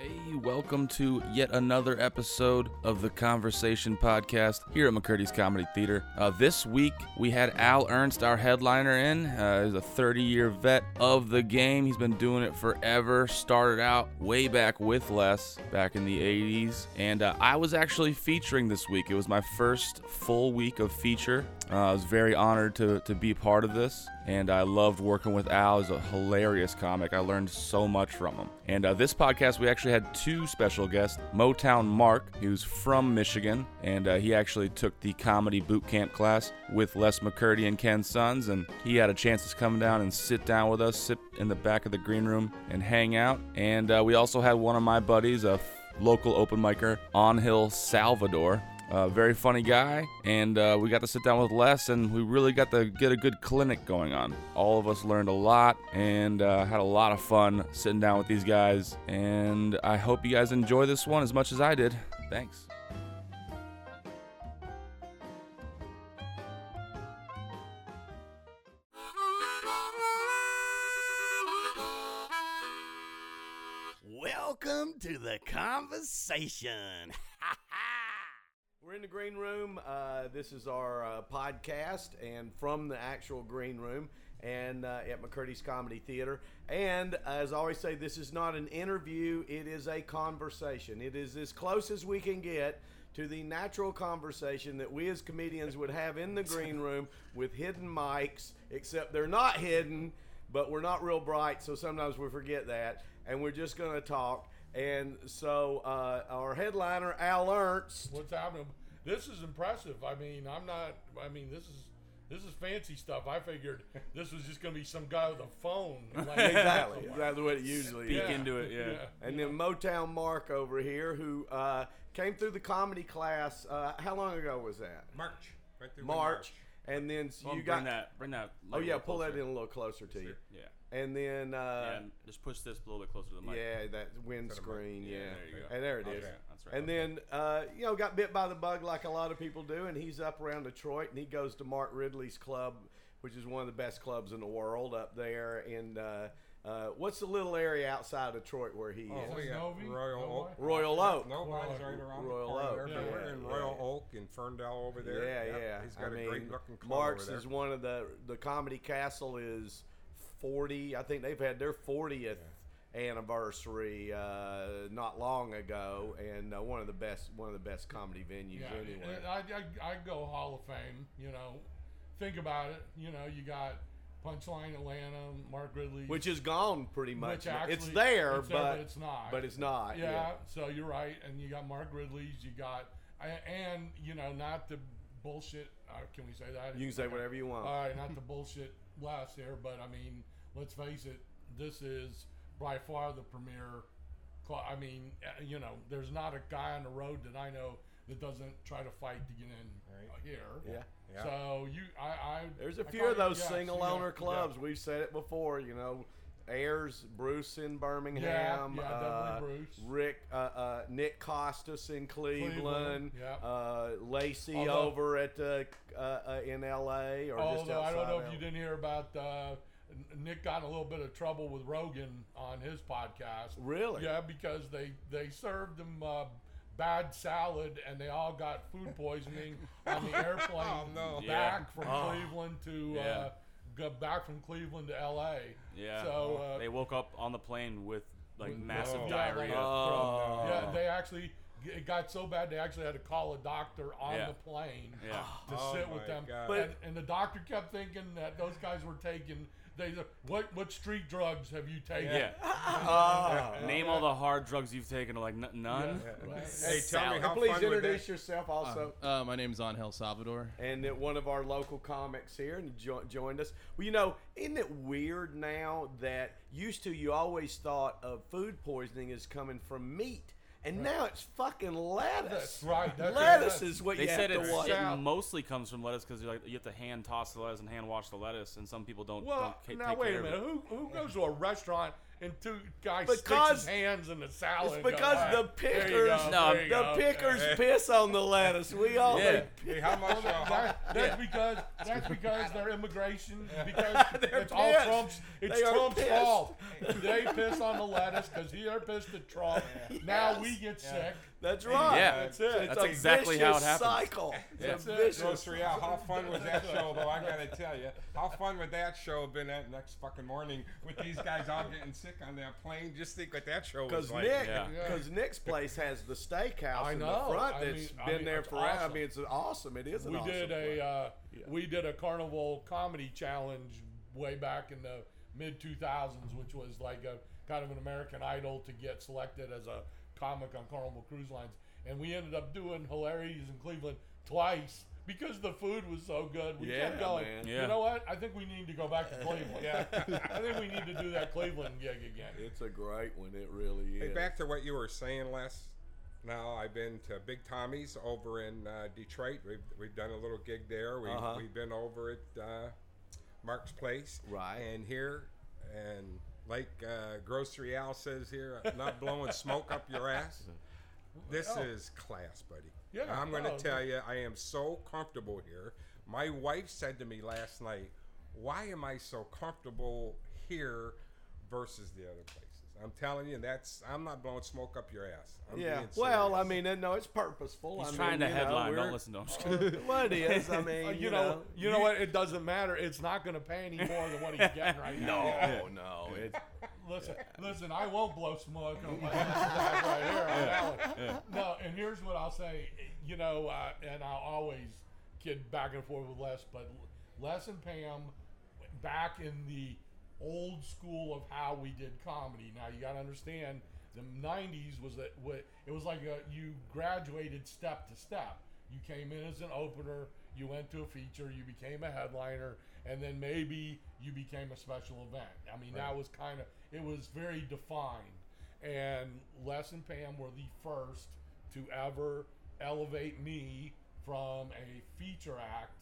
Hey, welcome to yet another episode of the Conversation Podcast here at McCurdy's Comedy Theater. Uh, this week we had Al Ernst, our headliner, in. Uh, he's a 30 year vet of the game. He's been doing it forever. Started out way back with Les back in the 80s. And uh, I was actually featuring this week. It was my first full week of feature. Uh, I was very honored to, to be part of this, and I loved working with Al. He's a hilarious comic. I learned so much from him. And uh, this podcast, we actually had two special guests Motown Mark, who's from Michigan, and uh, he actually took the comedy boot camp class with Les McCurdy and Ken Sons, and he had a chance to come down and sit down with us, sit in the back of the green room, and hang out. And uh, we also had one of my buddies, a local open micer, Angel Salvador. Uh, very funny guy, and uh, we got to sit down with Les, and we really got to get a good clinic going on. All of us learned a lot and uh, had a lot of fun sitting down with these guys. And I hope you guys enjoy this one as much as I did. Thanks. Welcome to the conversation. We're in the green room. Uh, this is our uh, podcast, and from the actual green room, and uh, at McCurdy's Comedy Theater. And as I always say, this is not an interview; it is a conversation. It is as close as we can get to the natural conversation that we as comedians would have in the green room with hidden mics, except they're not hidden, but we're not real bright, so sometimes we forget that, and we're just going to talk. And so uh, our headliner, Al Ernst. What's happening? This is impressive. I mean, I'm not. I mean, this is this is fancy stuff. I figured this was just gonna be some guy with a phone. Like, exactly, exactly what it usually Speak is. into it, yeah. And then Motown Mark over here, who uh, came through the comedy class. Uh, how long ago was that? March. Right through March. And then so Well, you bring got. that, bring that. oh yeah, little pull that in a little closer to you. Yeah. And then uh, yeah, just push this a little bit closer to the mic. yeah, that windscreen. Yeah, Yeah, there you go. and there it Okay. is. That's right. And then, uh, you know, got bit by the bug like a lot of people do, and he's up around Detroit, and he goes to Mark Ridley's club, which is one of the best clubs in the world up there. And uh, uh, what's the little area outside Detroit where he Oh, is? we? Royal Oak. way? Royal Oak. No, Royal Oak. right around Royal the Oak, there. yeah, we're yeah, in yeah. Royal Oak in Ferndale over there. Yeah, Yep, yeah. He's got I a mean, great looking club Mark's over there. is one of the the comedy castle is forty. I think they've had their fortieth anniversary uh, not long ago, and uh, one of the best one of the best comedy venues Yeah, anyway. I, I, I go Hall of Fame. You know, think about it. You know, you got Punchline Atlanta, Mark Ridley, Which is gone pretty much. which actually it's there, it's there, but but it's not. but it's not. yeah, So you're right, and you got Mark Ridley's. You got and you know not the bullshit. Uh, can we say that? You can say whatever you want. All right, not the bullshit last here, but I mean, let's face it. This is by far the premier. Cl- I mean, uh, you know, there's not a guy on the road that I know that doesn't try to fight to get in uh, here. yeah. Yeah. So you, I, I There's a I few of those yes, single yeah, owner yeah. clubs. We've said it before. You know, Ayers, Bruce in Birmingham, yeah, uh, definitely Bruce. Rick, uh, uh, Nick Kostis in Cleveland, Cleveland, yeah. uh, Lacey Although- over at uh, uh, uh, in L.A. or just Although I don't know of if you didn't hear about uh, N- Nick got in a little bit of trouble with Rogan on his podcast. Really? Yeah, because they they served them uh, bad salad and they all got food poisoning on the airplane Oh, no. back Yeah. from Oh. Cleveland to Yeah. uh, go back from Cleveland to L.A. Yeah. So uh, they woke up on the plane with like with- massive Oh. yeah, like, diarrhea. Oh. yeah, they actually it got so bad they actually had to call a doctor on Yeah. the plane Yeah. to Oh sit my with them. God. But- and, and the doctor kept thinking that those guys were taking they what what street drugs have you taken? Yeah. Oh. Name all the hard drugs you've taken. Like n- none. Yeah. Right. Hey, tell me how Please fun would introduce that? yourself also. Uh, my name is Angel Salvador. and that one of our local comics here and jo- joined us. Well, you know, isn't it weird now that used to you always thought of food poisoning as coming from meat, and now it's fucking lettuce. That's right. That's lettuce is what They you said have to it's, watch it mostly comes from lettuce because like you have to hand toss the lettuce and hand wash the lettuce, and some people don't. Well, don't now take wait care a minute. Who who goes to a restaurant and two guys Because- sticks his hands in the salad? It's because "Ah, the pickers, go, No, the go." pickers piss on the lettuce. We all Yeah. they- Hey, how much? Uh, how, That, that's because that's because their immigration because They're it's all. Trump's it's They Trump's fault. They piss on the lettuce because he are pissed at Trump. Now we get sick. That's right. Yeah. that's it. It's That's a exactly how it happens. Cycle. It's That's a it. vicious. Grocery out. How fun was that show, though? I gotta tell you, how fun would that show have been that next fucking morning with these guys all getting sick on that plane? Just think what that show was Because like. Nick, Yeah. because Nick's place has the steakhouse I in know. the front I that's mean- I been mean, there it's forever. I mean, it's awesome. It is an we awesome did place. a uh, Yeah. we did a carnival comedy challenge way back in the mid 2000s which was like a kind of an american idol to get selected as a comic on carnival cruise lines and we ended up doing hilarities in cleveland twice because the food was so good we Yeah, kept going man. Yeah. you know what i think we need to go back to cleveland yeah i think we need to do that cleveland gig again It's a great one. It really is. Hey, back to what you were saying, Les. Now I've been to Big Tommy's over in uh, Detroit. We've we've done a little gig there. We've, Uh-huh. we've been over at uh, Mark's Place, Right. And here, and like uh, Grocery Al says here, not blowing smoke up your ass. This Oh. is class, buddy. Yeah, I'm going to tell you, I am so comfortable here. My wife said to me last night, "Why am I so comfortable here versus the other places?" I'm telling you, that's I'm not blowing smoke up your ass. I'm yeah. being Well, I mean, uh, no, it's purposeful. He's I mean, trying to you know, headline. Don't listen to him. well, it is. I mean, you, you, know, you know what? It doesn't matter. It's not going to pay any more than what he's getting right now. No, no. It's, Listen, listen. I won't blow smoke on my ass right here. I'm telling. No, and here's what I'll say. You know, uh, and I'll always kid back and forth with Les, but Les and Pam, back in the old school of how we did comedy. Now you got to understand, the '90s was that what it was like. A, you graduated step to step. You came in as an opener. You went to a feature. You became a headliner, and then maybe you became a special event. I mean, that was kind of it was very defined. And Les and Pam were the first to ever elevate me from a feature act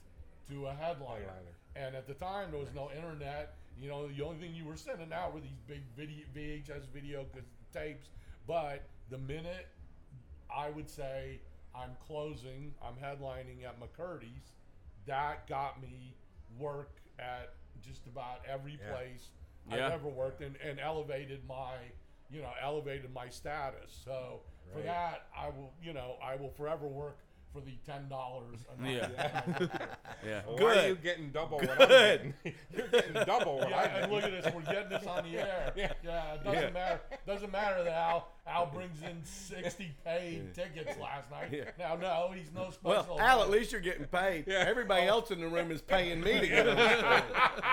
to a headliner. Headliner. And at the time, there was no internet. You know, the only thing you were sending out were these big video, VHS video tapes. But the minute I would say I'm closing, I'm headlining at McCurdy's, that got me work at just about every Yeah. place Yeah. I've ever worked and, and elevated my, you know, elevated my status. So for that, I will, you know, I will forever work for the ten dollars. Yeah. Yeah. Why are Good. you getting double what I'm Good. getting? You're getting double what Yeah, I'm and getting. look at this. We're getting this on the air. Yeah. Yeah, it doesn't matter. Doesn't matter that Al Al brings in sixty paid tickets last night. Yeah. Now, no, he's no special. well, Al, at least you're getting paid. Yeah. Everybody oh. else in the room is paying me to get on stage.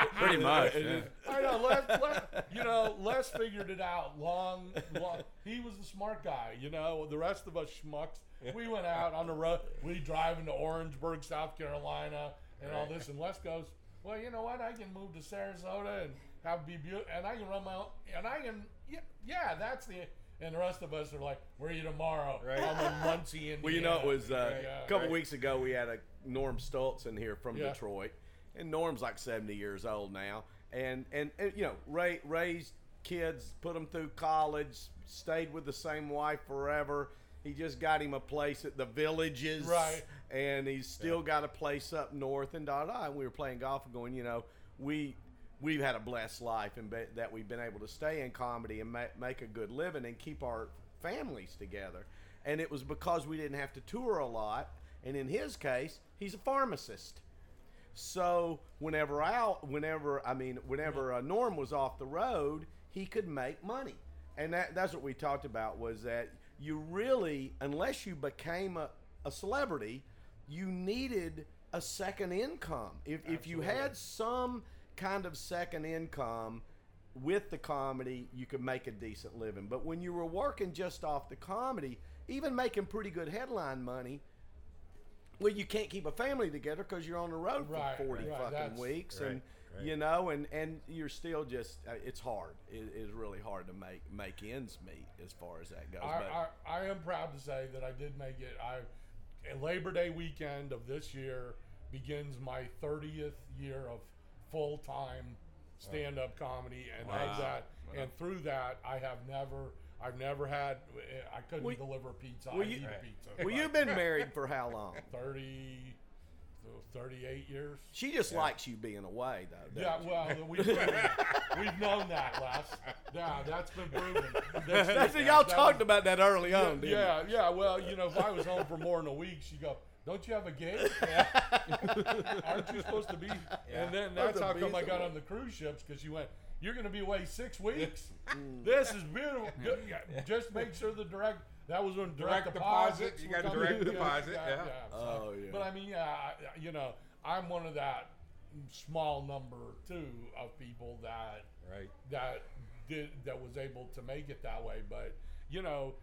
Pretty much. yeah. I know. Les, Les, you know, Les figured it out. Long, long. He was the smart guy. You know, the rest of us schmucks. We went out on the road. We drive into Orangeburg, South Carolina, and all this. And Les goes, "Well, you know what? I can move to Sarasota and have be beautiful, and I can run my own, and I can. Yeah, yeah, that's the." And the rest of us are like, "Where are you tomorrow?" Right. I'm in Muncie, Indiana. Well, you know, it was uh, Yeah, a couple right. weeks ago. We had a Norm Stoltz in here from Yeah. Detroit, and Norm's like seventy years old now, and, and and you know, Ray raised kids, put them through college, stayed with the same wife forever. He just got him a place at the Villages, Right. And he's still got a place up north and da da. And we were playing golf and going, you know, we we've had a blessed life and be, that we've been able to stay in comedy and ma- make a good living and keep our families together. And it was because we didn't have to tour a lot. And in his case, he's a pharmacist. So whenever Al, whenever I mean, whenever uh, Norm was off the road, he could make money, and that, that's what we talked about was that you really, unless you became a, a celebrity, you needed a second income. If if you had some kind of second income with the comedy, you could make a decent living. But when you were working just off the comedy, even making pretty good headline money, well, you can't keep a family together because you're on the road Right, for 40 right, fucking weeks. Right, and, you know, and, and you're still just, uh, it's hard. It is really hard to make, make ends meet as far as that goes. I, but, I, I am proud to say that I did make it. I Labor Day weekend of this year begins my 30th year of full time stand up comedy, and Wow. of that, and through that, I have never. I've never had. I couldn't Well, deliver pizza. well, I you- eat pizza. well, you've been married for how long? 30, 38 years. She just likes you being away, though. Yeah, doesn't well, we've, we've known that, Les. Yeah, that's been proven. That's, she? That's, yeah, y'all that talked was- about that early Yeah, on, didn't you? yeah, yeah. Well, you know, if I was home for more than a week, she'd go, "Don't you have a gig? Aren't you supposed to be?" And then that's how come I got on the cruise ships because she went, "You're going to be away six weeks. Mm. this is beautiful. Yeah, Just make sure the direct." That was when direct, Direct deposit, deposits you got direct deposit, yeah. so- Oh, yeah. But I mean, yeah, you know, I'm one of that small number too of people that Right. that did that was able to make it that way. But you know,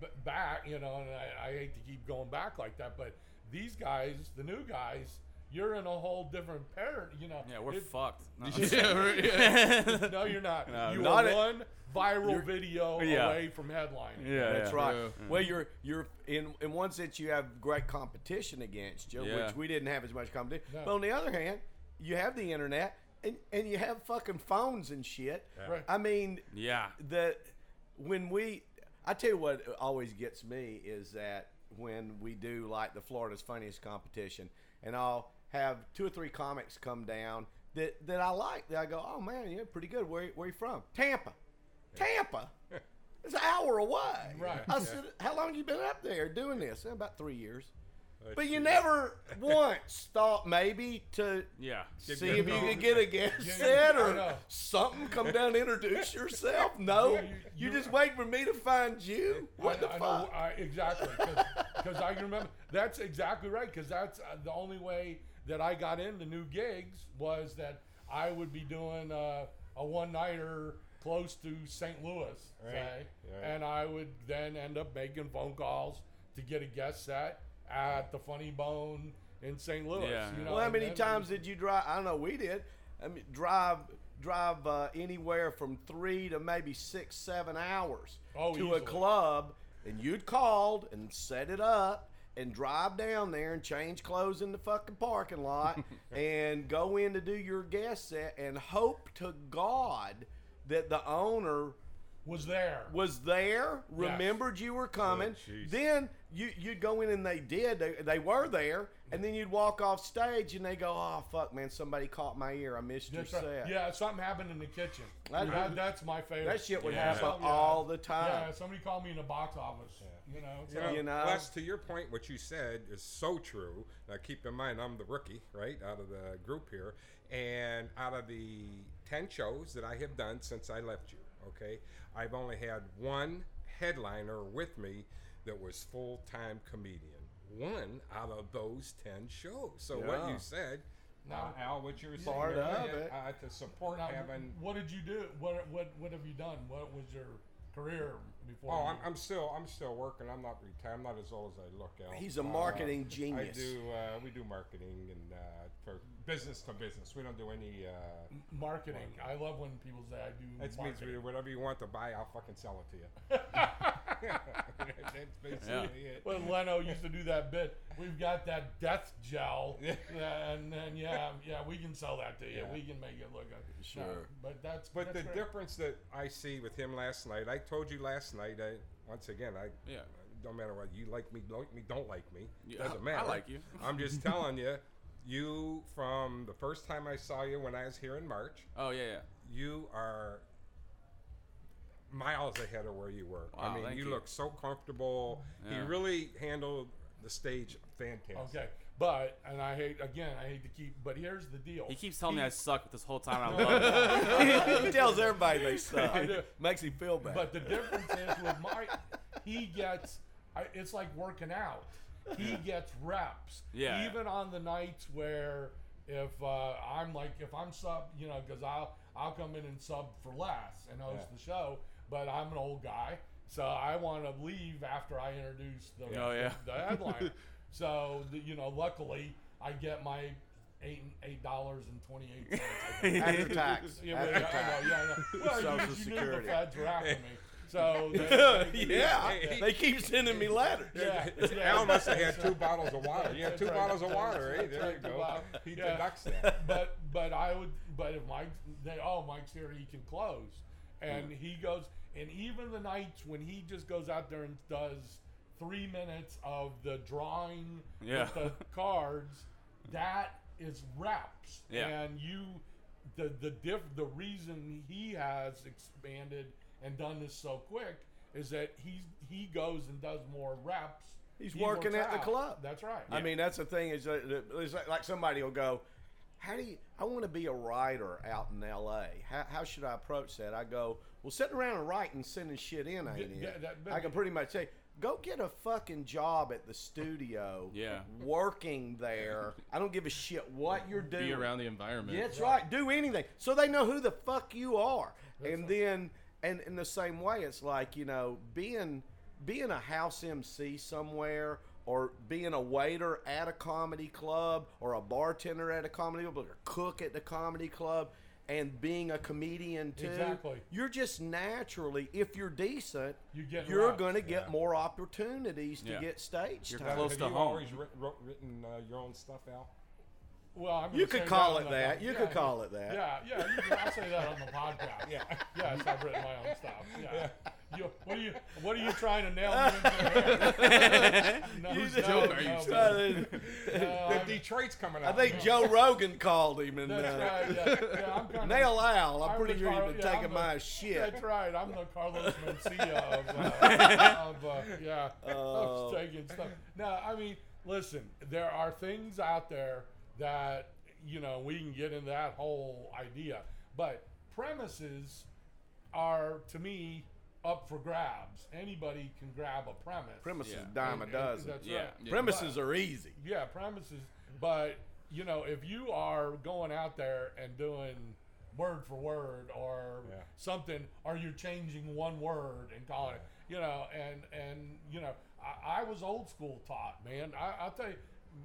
b- back you know, and I, I hate to keep going back like that, but these guys, the new guys, you're in a whole different pair. You know, Yeah, we're it- fucked. No. no, you're not. No, you not are it. one viral video Yeah. away from headlining. yeah, That's yeah. right. Yeah. Well, you're you're in in one sense you have great competition against you, Yeah. which we didn't have as much competition. No. But on the other hand, you have the internet and and you have fucking phones and shit. Right. I mean, Yeah. the when we I tell you what always gets me is that when we do like the Florida's funniest competition. And I'll have two or three comics come down that, that I like that I go oh man you're pretty good. Where, where you from? Tampa. Tampa? It's an hour away. Right. I said how long you been up there doing this? "Eh, about three years but you never once thought maybe to Yeah. see if you could get a guest set or something. Come down, and introduce yourself. No, you- you, you- just wait for me to find you. What I, the I fuck? know I, exactly because I can remember that's exactly right because that's uh, the only way that I got into new gigs was that I would be doing uh, a one nighter close to St. Louis, Right, yeah. and I would then end up making phone calls to get a guest set at the Funny Bone in St. Louis. Yeah, you know, well, how many then- times did you drive? I don't know. We did. I mean, drive drive uh, anywhere from three to maybe six, seven hours Oh, to easily. a club, and you'd called and set it up. And drive down there and change clothes in the fucking parking lot and go in to do your guest set and hope to God that the owner was there? was there, Yes. remembered you were coming. Oh, then you you'd go in and they did. They, they were there, and then you'd walk off stage and they go, "Oh fuck, man, somebody caught my ear. I missed your right. set." Yeah, something happened in the kitchen. That- That- that's my favorite. That shit would Yeah. happen Yeah. all the time. Yeah, somebody called me in the box office. You know, You so- know, You know? Les, to your point, what you said is so true. Now, keep in mind, I'm the rookie, right, out of the group here. And out of the 10 shows that I have done since I left you, okay, I've only had one headliner with me that was full time comedian. One out of those 10 shows. So, what you said, Now- uh, Al, what you were saying, Part of it. Uh, to support Now, having. what did you do? What what what have you done? What was your career before? Oh, I'm, I'm still I'm still working. I'm not retired. I'm not as old as I look. Al. He's a Uh, marketing I genius. do. Uh, we do marketing and uh, for business to business. We don't do any. Uh, marketing. I love when people say I do that means whatever you want to buy, I'll fucking sell it to you. That's basically it. When Leno used to do that bit, we've got that death gel, Yeah. yeah, and then yeah, yeah, we can sell that to you. Yeah. We can make it look good. Sure. No, but that's But that's the great. difference that I see with him last night, I told you last night. I, once again, I Yeah. don't matter what you like me, like me, don't like me. Yeah, Doesn't matter. I matter. like you. I'm just telling you. You from the first time I saw you when I was here in March. Oh yeah, yeah. you are miles ahead of where you were. Wow, I mean, thank you, you. look so comfortable. He really handled the stage fantastic. Okay, but and I hate again. I hate to keep. But here's the deal. He keeps telling me I suck this whole time. I love it. he tells everybody they suck. I do. Makes him feel bad. But the difference is with Mike, he gets. I, it's like working out. He gets reps. Yeah. Even on the nights where if uh, I'm like if I'm sub, you know, because I'll I'll come in and sub for Les and host Yeah. the show, but I'm an old guy, so I want to leave after I introduce the Oh, yeah. the, headliner. so the, you know, luckily I get my eight eight dollars and twenty eight cents. after tax. Yeah, after yeah, tax. know, yeah, I. Well, Social you, you knew the Security. feds were after me, so they, yeah, they keep sending me letters. yeah, yeah. Al must have had two bottles of water. You have two right. bottles of water, eh? Hey, There you go. He Yeah. deducts that. But but I would but if Mike they oh Mike's here he can close, and hmm. he goes and even the nights when he just goes out there and does three minutes of the drawing Yeah. with the cards. that is reps. Yeah. And you, the the diff, the reason he has expanded and done this so quick is that he he goes and does more reps. He's He working works at the club. That's right. I mean, that's the thing is that that- it's like- like somebody will go, "How do you? I want to be a writer out in L.A. How, how should I approach that?" I go, "Well, sitting around and writing, and sending shit in, ain't Yeah, it?" yeah, that- I can pretty much say, "Go get a fucking job at the studio. Yeah. working there. I don't give a shit what you're doing. Be around the environment. Yeah, that's right. Do anything so they know who the fuck you are. and then, and in the same way, it's like you know, being being a house MC somewhere, or being a waiter at a comedy club, or a bartender at a comedy club, or a cook at the comedy club. And being a comedian too, Exactly. you're just naturally, if you're decent, You get you're reps. going to get Yeah. more opportunities to Yeah. get stage You're time. close Have to you home. always writ, wrote, written uh, your own stuff out? Well, I'm You could call it that. You yeah, could call it that. Yeah, yeah. You I'll say that on the podcast. Yeah. Yes, I've written my own stuff. Yeah. You, what are you? What are you trying to nail me into? no, Whose no, joke are you no, no, The Detroit's coming out. I think Joe Rogan called him and That's uh, right. Yeah, yeah I'm kind Nail Al. I'm I'm pretty sure you've been yeah, taking the- my shit. That's right. I'm the Carlos Mencia of, uh, of uh, yeah, Oh. of taking stuff. No, I mean, listen, there are things out there that you know we can get in that whole idea, but premises are to me up for grabs. Anybody can grab a premise. Premises Yeah. dime a And- and dozen. That's Yeah. right. Yeah. Premises are easy. Yeah, premises. But you know, if you are going out there and doing word for word or Yeah. something, or you're changing one word and calling it, you know, and and you know, I, I was old school taught, man. I, I'll tell you,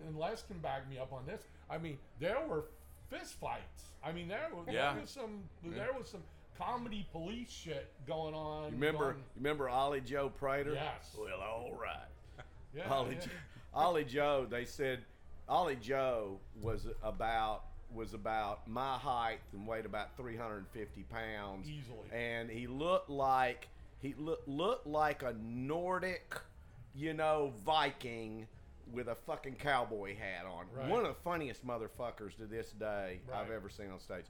and Les can back me up on this. I mean, there were fist fights. I mean, there was, Yeah. there was some there was some comedy police shit going on. You remember? going- You remember Ollie Joe Prater? Yes. Well, all right. yeah, Ollie, yeah. Jo- Ollie Joe. They said Ollie Joe was about was about my height and weighed about 350 pounds Easily. and he looked like he look, looked like a Nordic, you know, Viking with a fucking cowboy hat on. Right. One of the funniest motherfuckers to this day I've ever seen on stage.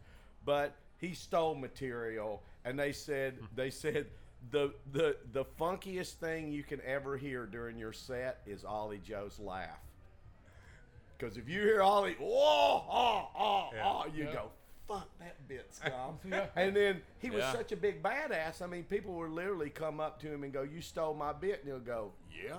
But he stole material, and they said they said the the the funkiest thing you can ever hear during your set is Ollie Joe's laugh. Because if you hear Ollie, whoa, ah, ah, Yeah. ah, you Yeah. go, fuck that bit. Yeah. And then he was Yeah. such a big badass. I mean, people would literally come up to him and go, "You stole my bit," and he'll go, "Yeah."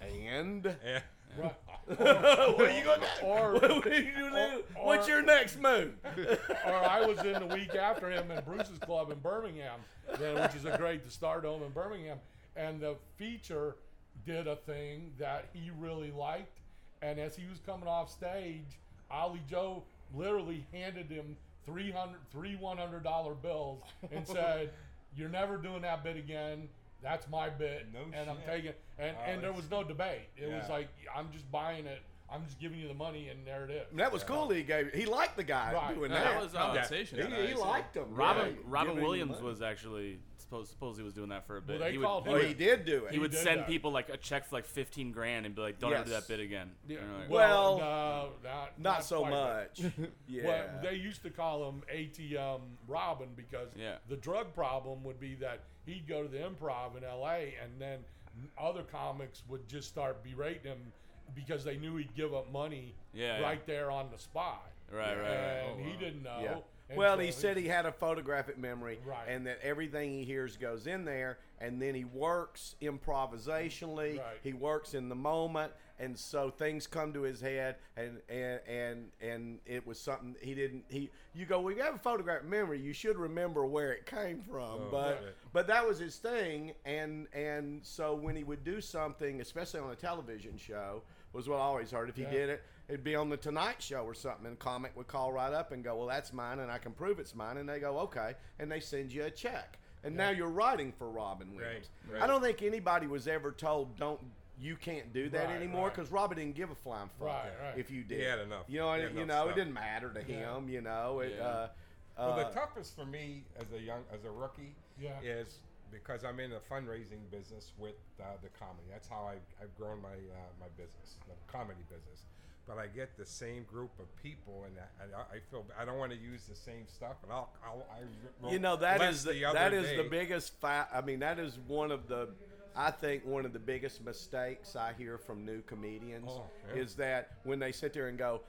And Yeah. Right. what are you gonna do? Or- what are you gonna do? or- What's your next move? or I was in the week after him in Bruce's Club in Birmingham, then, which is a great the Stardome in Birmingham, and the feature did a thing that he really liked, and as he was coming off stage, Ollie Joe literally handed him 300 three one hundred dollar bills and said, "You're never doing that bit again." That's my bit, No and I'm taking. And Oh, and there was no debate. It was like I'm just buying it. I'm just giving you the money, and there it is. And that was cool. That he gave. He liked the guy Right. doing that. that was, uh, Compensation. he, is he liked him. Robin yeah, Robin Williams was actually supposed suppose he was doing that for a bit. they he would, called he him- Oh, he did do it. he would send that. people like a check for like fifteen grand and be like, "Don't ever do that bit again." Yeah, like- Well, no, not, Not so much. yeah. Well, they used to call him ATM Robin because Yeah. the drug problem would be that he'd go to the improv in LA and then other comics would just start berating him because they knew he'd give up money Yeah, yeah. right there on the spot. Right, right, right. And Oh, he wow. didn't know. Yeah. And Well, so he said he had a photographic memory, Right. and that everything he hears goes in there, and then he works improvisationally. Right. He works in the moment, and so things come to his head, and and and and it was something he didn't. He you go, well, you have a photographic memory. You should remember where it came from, Oh, but right. but that was his thing, and and so when he would do something, especially on a television show, was what I always heard. If he Yeah. did it, it'd be on the Tonight Show or something, and a comic would call right up and go, "Well, that's mine, and I can prove it's mine." And they go, "Okay," and they send you a check, and now you're writing for Robin Williams. right. I don't think anybody was ever told, "Don't." You can't do that Right, anymore right. because Robin didn't give a flying fuck Right, right. if you did. He had enough. You know, He and, you enough know, it didn't matter to Yeah. him. You know, it, Yeah. uh, Well, uh, the toughest for me as a young, as a rookie, Yeah. is because I'm in the fundraising business with uh, the comedy. That's how I, I've grown my uh, my business, the comedy business. but I get the same group of people, and I, and I I feel I don't want to use the same stuff, and I'll, I'll I wrote You know that is less is the, other that is day. the biggest fa I mean, that is one of the, I think one of the biggest mistakes I hear from new comedians Oh, yeah. is that when they sit there and go,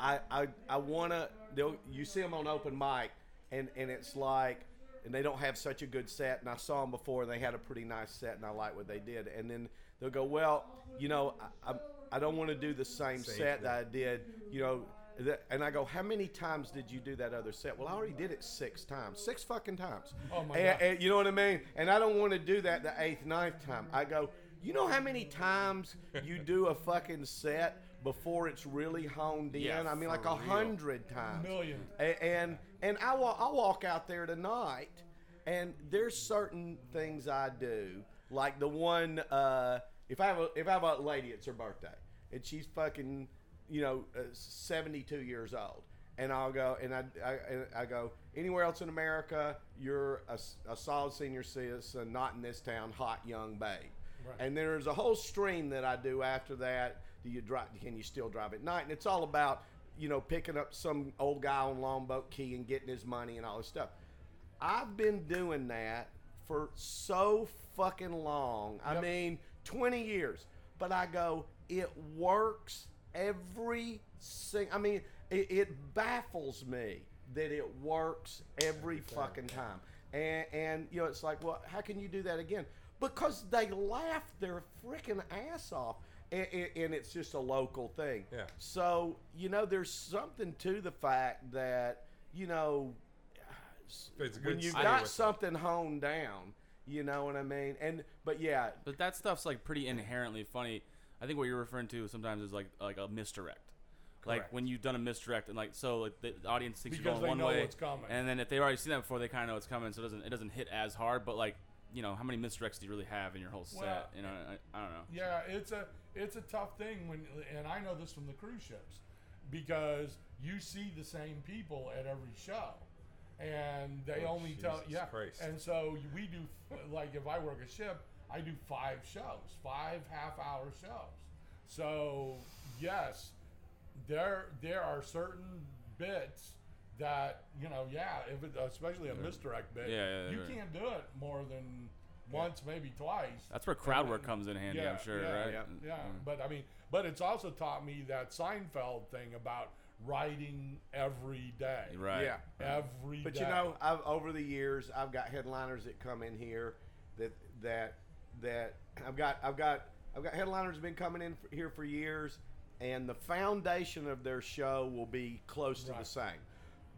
I I, I want to. They'll you see them on open mic, and and it's like. And they don't have such a good set, and I saw them before. and They had a pretty nice set, and I like what they did. And then they'll go, "Well, you know, I, I, I don't want to do the same, Same set thing. that I did, you know." And I go, "How many times did you do that other set?" Well, I already did it six times, six fucking times. Oh, my And- God. and you know what I mean? And I don't want to do that the eighth, ninth time. I go, "You know how many times you do a fucking set before it's really honed in? Yeah, I mean, like a hundred times, Million. A- And and I wa- I walk out there tonight, and there's certain things I do, like the one uh, if I have a if I have a lady, it's her birthday, and she's fucking, you know, uh, 72 years old, and I'll go and I, I and I go anywhere else in America, you're a solid senior citizen, not in this town, hot young babe. Right. And there's a whole stream that I do after that. Do you drive? Can you still drive at night? And it's all about you know picking up some old guy on longboat key and getting his money and all this stuff. I've been doing that for so fucking long. I mean, 20 years. But I go, it works every sing. I mean, it, it baffles me that it works every fucking time. And, and you know, it's like, well, how can you do that again? Because they laugh their freaking ass off. And, and- and it's just a local thing. Yeah. So, you know, there's something to the fact that, you know, It's when you've got with it. something honed down, you know what I mean? And but yeah, But that stuff's like pretty inherently funny. I think what you're referring to sometimes is like like a misdirect. Like when you've done a misdirect and like so like the the audience thinks Because you're they going one know way, what's coming. and then if they've already seen that before, they kind of know it's coming, so it doesn't it doesn't hit as hard. But like you know, how many misdirects do you really have in your whole set? Well, you know, I, I don't know. Yeah, it's a it's a tough thing when, and I know this from the cruise ships, because you see the same people at every show, and they Oh, only tell yeah, Christ. and so we do like if I work a ship, I do five shows, five half hour shows. So yes, there there are certain bits that you know yeah if it, especially a misdirect bit Yeah, yeah, you right. can't do it more than once maybe twice That's where crowd And work then- comes in handy, yeah, I'm sure, yeah, right? yeah, yeah, Mm. but I mean, but it's also taught me that Seinfeld thing about writing every day. Right. yeah. Every But day. you know, I've over the years, I've got headliners that come in here that that that I've got I've got I've got headliners have been coming in for, here for years, and the foundation of their show will be close to the same.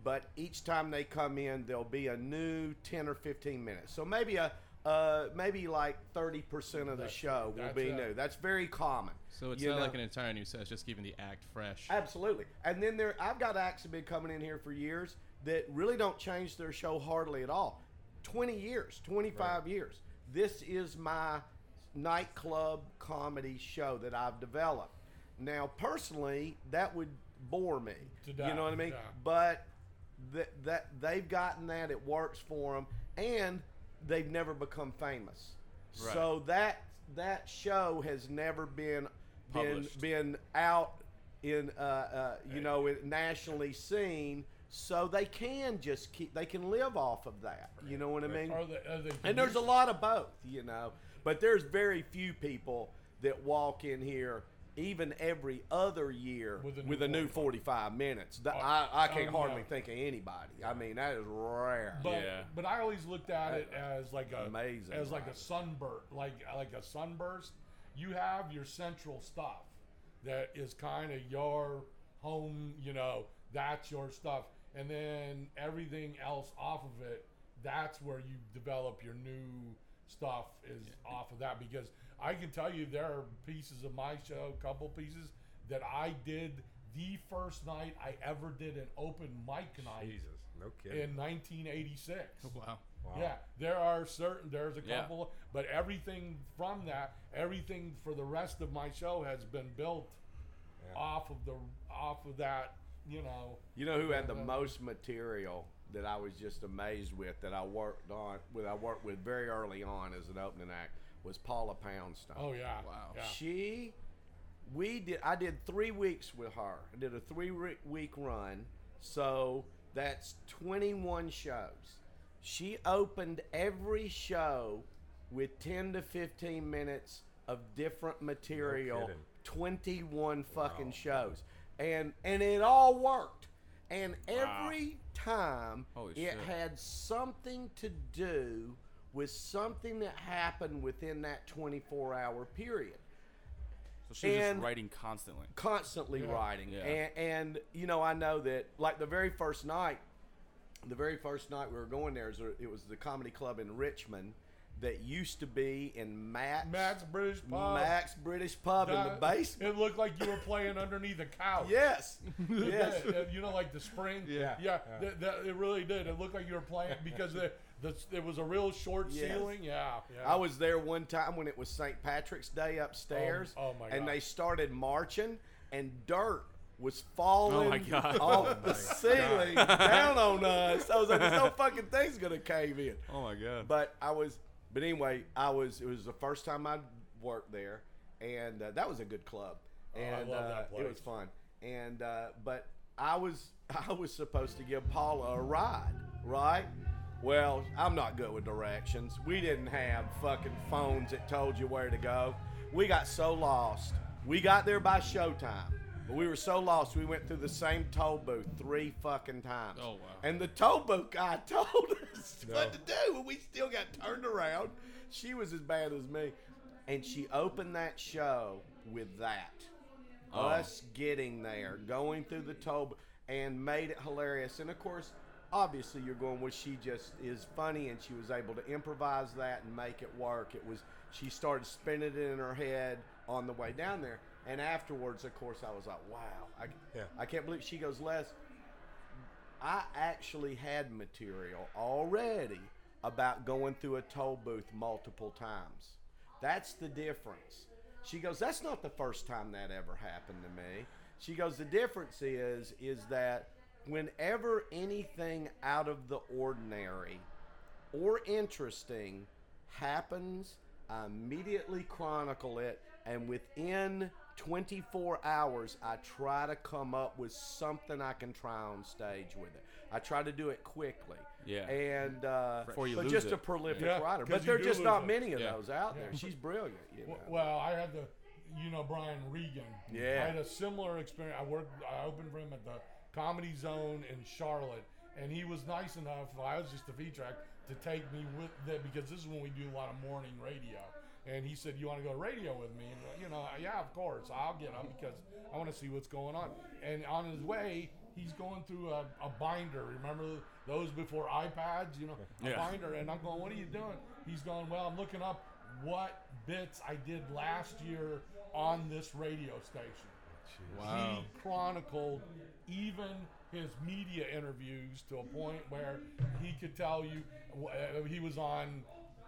But each time they come in, there'll be a new ten or fifteen minutes. So maybe a uh, maybe like thirty percent of the show will be it. new. That's very common. So it's you not know? like an entire new set; it's just keeping the act fresh. Absolutely. And then there, I've got acts that have been coming in here for years that really don't change their show hardly at all. 20 years, 25 years. This is my nightclub comedy show that I've developed. Now, personally, that would bore me. You know what I mean? But that that they've gotten that it works for them, and they've never become famous. Right. So that that show has never been been been out in uh, uh, you know nationally seen. So they can just keep they can live off of that. You know what I mean? Are they, are they And there's a lot of both, you know. But there's very few people that walk in here even every other year With with a a new new 45 minutes. Th- Oh, I, I can't oh, hardly no. think of anybody. I mean, that is rare. But Yeah. but I always looked at it as like a Amazing, as like a sunburst, like like a sunburst. You have your central stuff that is kind of your home. You know, that's your stuff, and then everything else off of it. That's where you develop your new stuff is off of that because I can tell you there are pieces of my show, couple pieces that I did the first night I ever did an open mic night Jesus, no kidding. in 1986. Wow. wow. Yeah, there are certain. There's a Yeah. couple, but everything from that, everything for the rest of my show has been built Yeah. off of the off of that. You know, You know who had the Yeah. most material that I was just amazed with that I worked on with I worked with very early on as an opening act was Paula Poundstone. oh yeah, Wow. yeah. She we did. I did three weeks with her. I did a three re- week run, so that's twenty one shows. She opened every show with ten to fifteen minutes of different material. kidding. twenty one fucking shows, and and it all worked. And every time Holy it shit. had something to do with something that happened within that 24 hour period So she was just writing constantly. constantly writing Yeah. And, and you know i know that like the very first night the very first night we were going there, it was the comedy club in richmond that used to be in matt's, Matt's British Pub. Matt's british pub in the That- basement It looked like you were playing underneath a couch. yes yes Yeah, you know, like the spring. Yeah, yeah. yeah. That, that- it really did. It looked like you were playing because the, the it was a real short Yes. ceiling. Yeah, yeah. I was there one time when it was St. Patrick's Day upstairs. Oh, oh my And they started marching, and dirt was falling Oh my God. off oh the ceiling down on us. I was like, "There's no fucking thing's gonna cave in." Oh my god. But I was, but anyway, I was. It was the first time I worked there, and uh, that was a good club, Oh, I and love uh, it was fun. And uh, but I was I was supposed to give Paula a ride, right? Well, I'm not good with directions. We didn't have fucking phones that told you where to go. We got so lost. We got there by showtime. But we were so lost, we went through the same toll booth three fucking times. Oh, wow. And the toll booth guy told us what to do, and we still got turned around. She was as bad as me. And she opened that show with that. Oh. Us getting there, going through the toll booth, and made it hilarious. And of course, obviously, you're going, well, she just is funny, and she was able to improvise that and make it work. It was, she started spinning it in her head on the way down there. And afterwards, of course, I was like, wow. I, Yeah. I can't believe she goes, Les, I actually had material already about going through a toll booth multiple times. That's the difference. She goes, That's not the first time that ever happened to me. She goes, The difference is, is that whenever anything out of the ordinary or interesting happens, I immediately chronicle it, and within 24 hours, I try to come up with something I can try on stage with it. I try to do it quickly. Yeah. And uh, Before you but lose just it. a prolific Yeah, writer. 'cause But you there are do just lose not it. many of Yeah. those out there. She's brilliant. You know? W- Well, I had the, you know, Brian Regan. Yeah. I had a similar experience. I worked, I opened for him at the Comedy Zone in Charlotte, and he was nice enough. I was just a feature act to take me with that because this is when we do a lot of morning radio. And he said, "You want to go to radio with me?" And you know, yeah, of course, I'll get up because I want to see what's going on. And on his way, he's going through a, a binder. Remember those before iPads? You know, a Yeah. binder. And I'm going, "What are you doing?" He's going, "Well, I'm looking up what bits I did last year on this radio station." Wow. He chronicled even his media interviews to a point where he could tell you he was on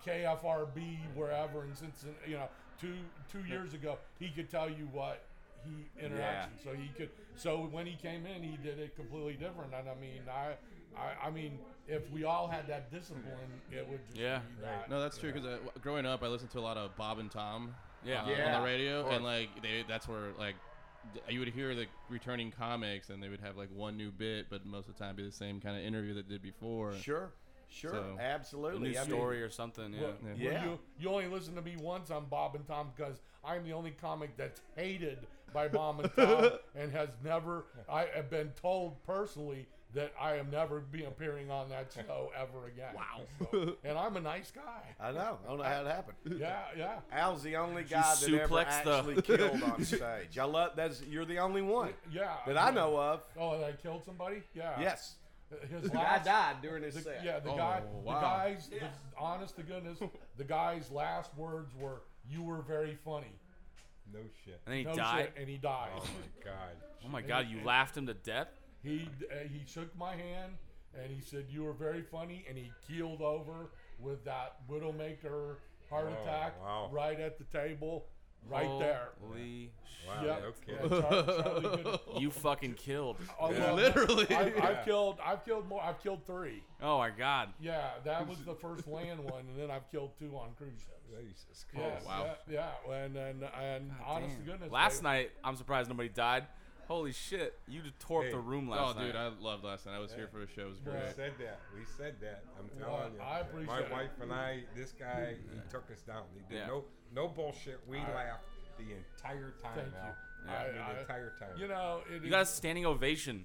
KFRB wherever in Cincinnati, you know, two two years ago. He could tell you what he interaction. So he could. So when he came in, he did it completely different. And I mean, I. I, I mean, if we all had that discipline, it would just Yeah. be that. No, that's true. Because uh, growing up, I listened to a lot of Bob and Tom. Yeah. uh, Yeah, on the radio, and like they, that's where like you would hear the returning comics, and they would have like one new bit, but most of the time be the same kind of interview that did before. Sure, sure, So- A absolutely. new I mean, story or something. Yeah. Well, Yeah. well, Yeah. you, you only listen to me once on Bob and Tom because I'm the only comic that's hated by Bob and Tom and has never. I have been told personally that I am never be appearing on that show ever again. Wow. and I'm a nice guy. I know. I don't know how it happened. Yeah, yeah. Al's the only guy that ever suplexed the- actually killed on stage. I love that's you're the only one Yeah. that I know of. Oh, that I killed somebody? Yeah. Yes, His the guy died during his the, set. yeah, the Oh, guy, wow. the guys, the, honest to goodness, the guy's last words were, "You were very funny." No shit. And then he No died. shit, and he died. Oh my god. Oh my god, you laughed him to death? He uh, he shook my hand and he said, "You were very funny," and he keeled over with that widowmaker heart Oh, attack wow. right at the table. Right there. Holy Wow, Yeah, no yeah. Char- Charlie Good- You fucking killed. Oh, Yeah. well, Literally. I've, Yeah. I've killed. I've killed more. I've killed three. Oh my god. Yeah, that was the first land one, and then I've killed two on cruise ships. Jesus Yeah, Christ. Oh, wow. Yeah, yeah, and and, and honest to Damn. goodness, Last they- night, I'm surprised nobody died. Holy shit, you just tore up Hey. the room Oh, last night. Oh, dude, I loved last night. I was here for the show. It was We great. Right. said that. We said that. I'm Well, telling you. I appreciate My it. wife and I, this guy, he took us down. He did Yeah. no no bullshit. We I- laughed the entire time. Thank Al. you. I, I- mean, I- the entire time. You know, it you is- got a standing ovation.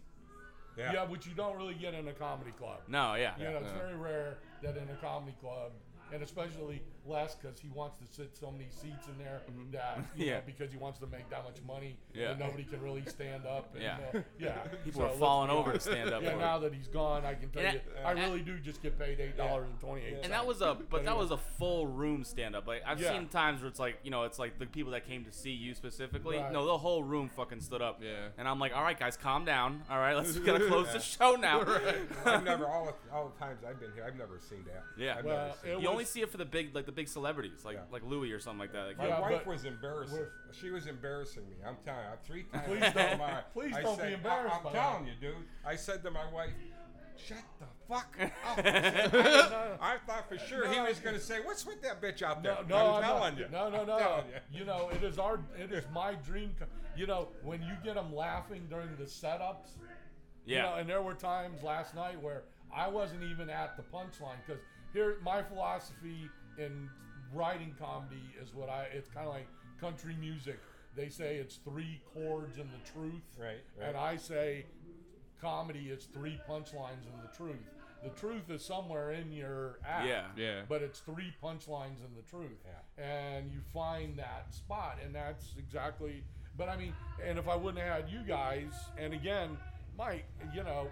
yeah. yeah, which you don't really get in a comedy club. No, yeah. You know, it's Yeah. very rare that in a comedy club, and especially Les, because he wants to sit so many seats in there that you Yeah. know, because he wants to make that much money, Yeah. and nobody can really stand up. And, Yeah. uh, yeah. People So are falling over to stand up Yeah, now that he's gone, I can tell And you, that- I and- really do just get paid eight dollars and twenty eight. And that was a, but that was a full room stand up. Like I've Yeah. seen times where it's like, you know, it's like the people that came to see you specifically. Right. No, the whole room fucking stood up. Yeah. And I'm like, all right, guys, calm down. All right, let's we gotta close the show now. right. I've never all the, all the times I've been here, I've never seen that. Yeah. I've Well, never seen it You only see it for the big, like the big celebrities, like Yeah. like Louis or something like that. Like, My Yeah, wife but was embarrassing. we're- She was embarrassing me. I'm telling you. Three times. Please I told don't- my- please I don't be said, embarrassed I, by am that. telling you, dude. I said to my wife, "Shut the fuck up." I, said, I, I thought for sure he No. was going to say, "What's with that bitch out there?" No, no, I'm I'm telling not. you. No, no, I'm no. telling you. You know, it is our, it is my dream. Co- you know, when you get them laughing during the setups. You yeah. know, and there were times last night where I wasn't even at the punchline because here my philosophy in writing comedy is what I. It's kind of like country music. They say it's three chords and the truth. Right, right. And I say comedy is three punchlines and the truth. The truth is somewhere in your act. Yeah. Yeah. But it's three punchlines and the truth. Yeah. And you find that spot, and that's exactly. But I mean, and if I wouldn't have had you guys, and again, Mike, you know,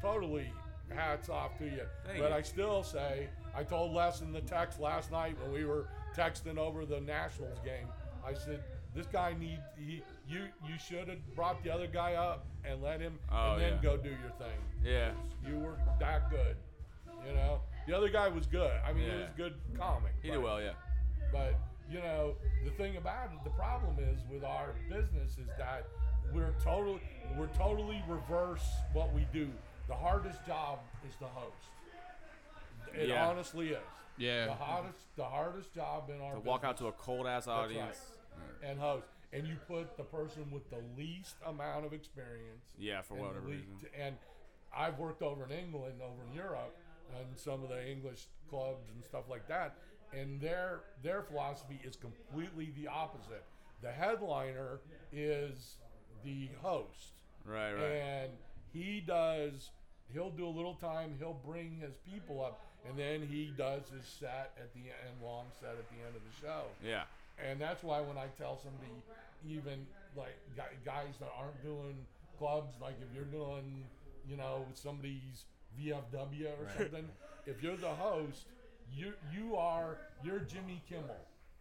totally hats off to you. Thank but you. I still say, I told Les in the text last night when we were texting over the Nationals game. I said, this guy needs he you you should have brought the other guy up and let him Oh, and then yeah. go do your thing. Yeah. You were that good. You know? The other guy was good. I mean, he was good comic. He but, did well, yeah. But, you know, the thing about it, the problem is with our business is that we're totally we're totally reverse what we do. The hardest job is the host. It Yeah. honestly is. Yeah. The hardest the hardest job in our To walk out to a cold ass right. audience. and host. And you put the person with the least amount of experience Yeah, for and whatever le- reason. And I've worked over in England, over in Europe, and some of the English clubs and stuff like that. And their their philosophy is completely the opposite. The headliner is the host, Right, right. and he does. He'll do a little time. He'll bring his people up, and then he does his set at the end, long set at the end of the show. Yeah. And that's why when I tell somebody, even like guys that aren't doing clubs, like if you're doing, you know, somebody's VFW or something, if you're the host, you you are you're Jimmy Kimmel.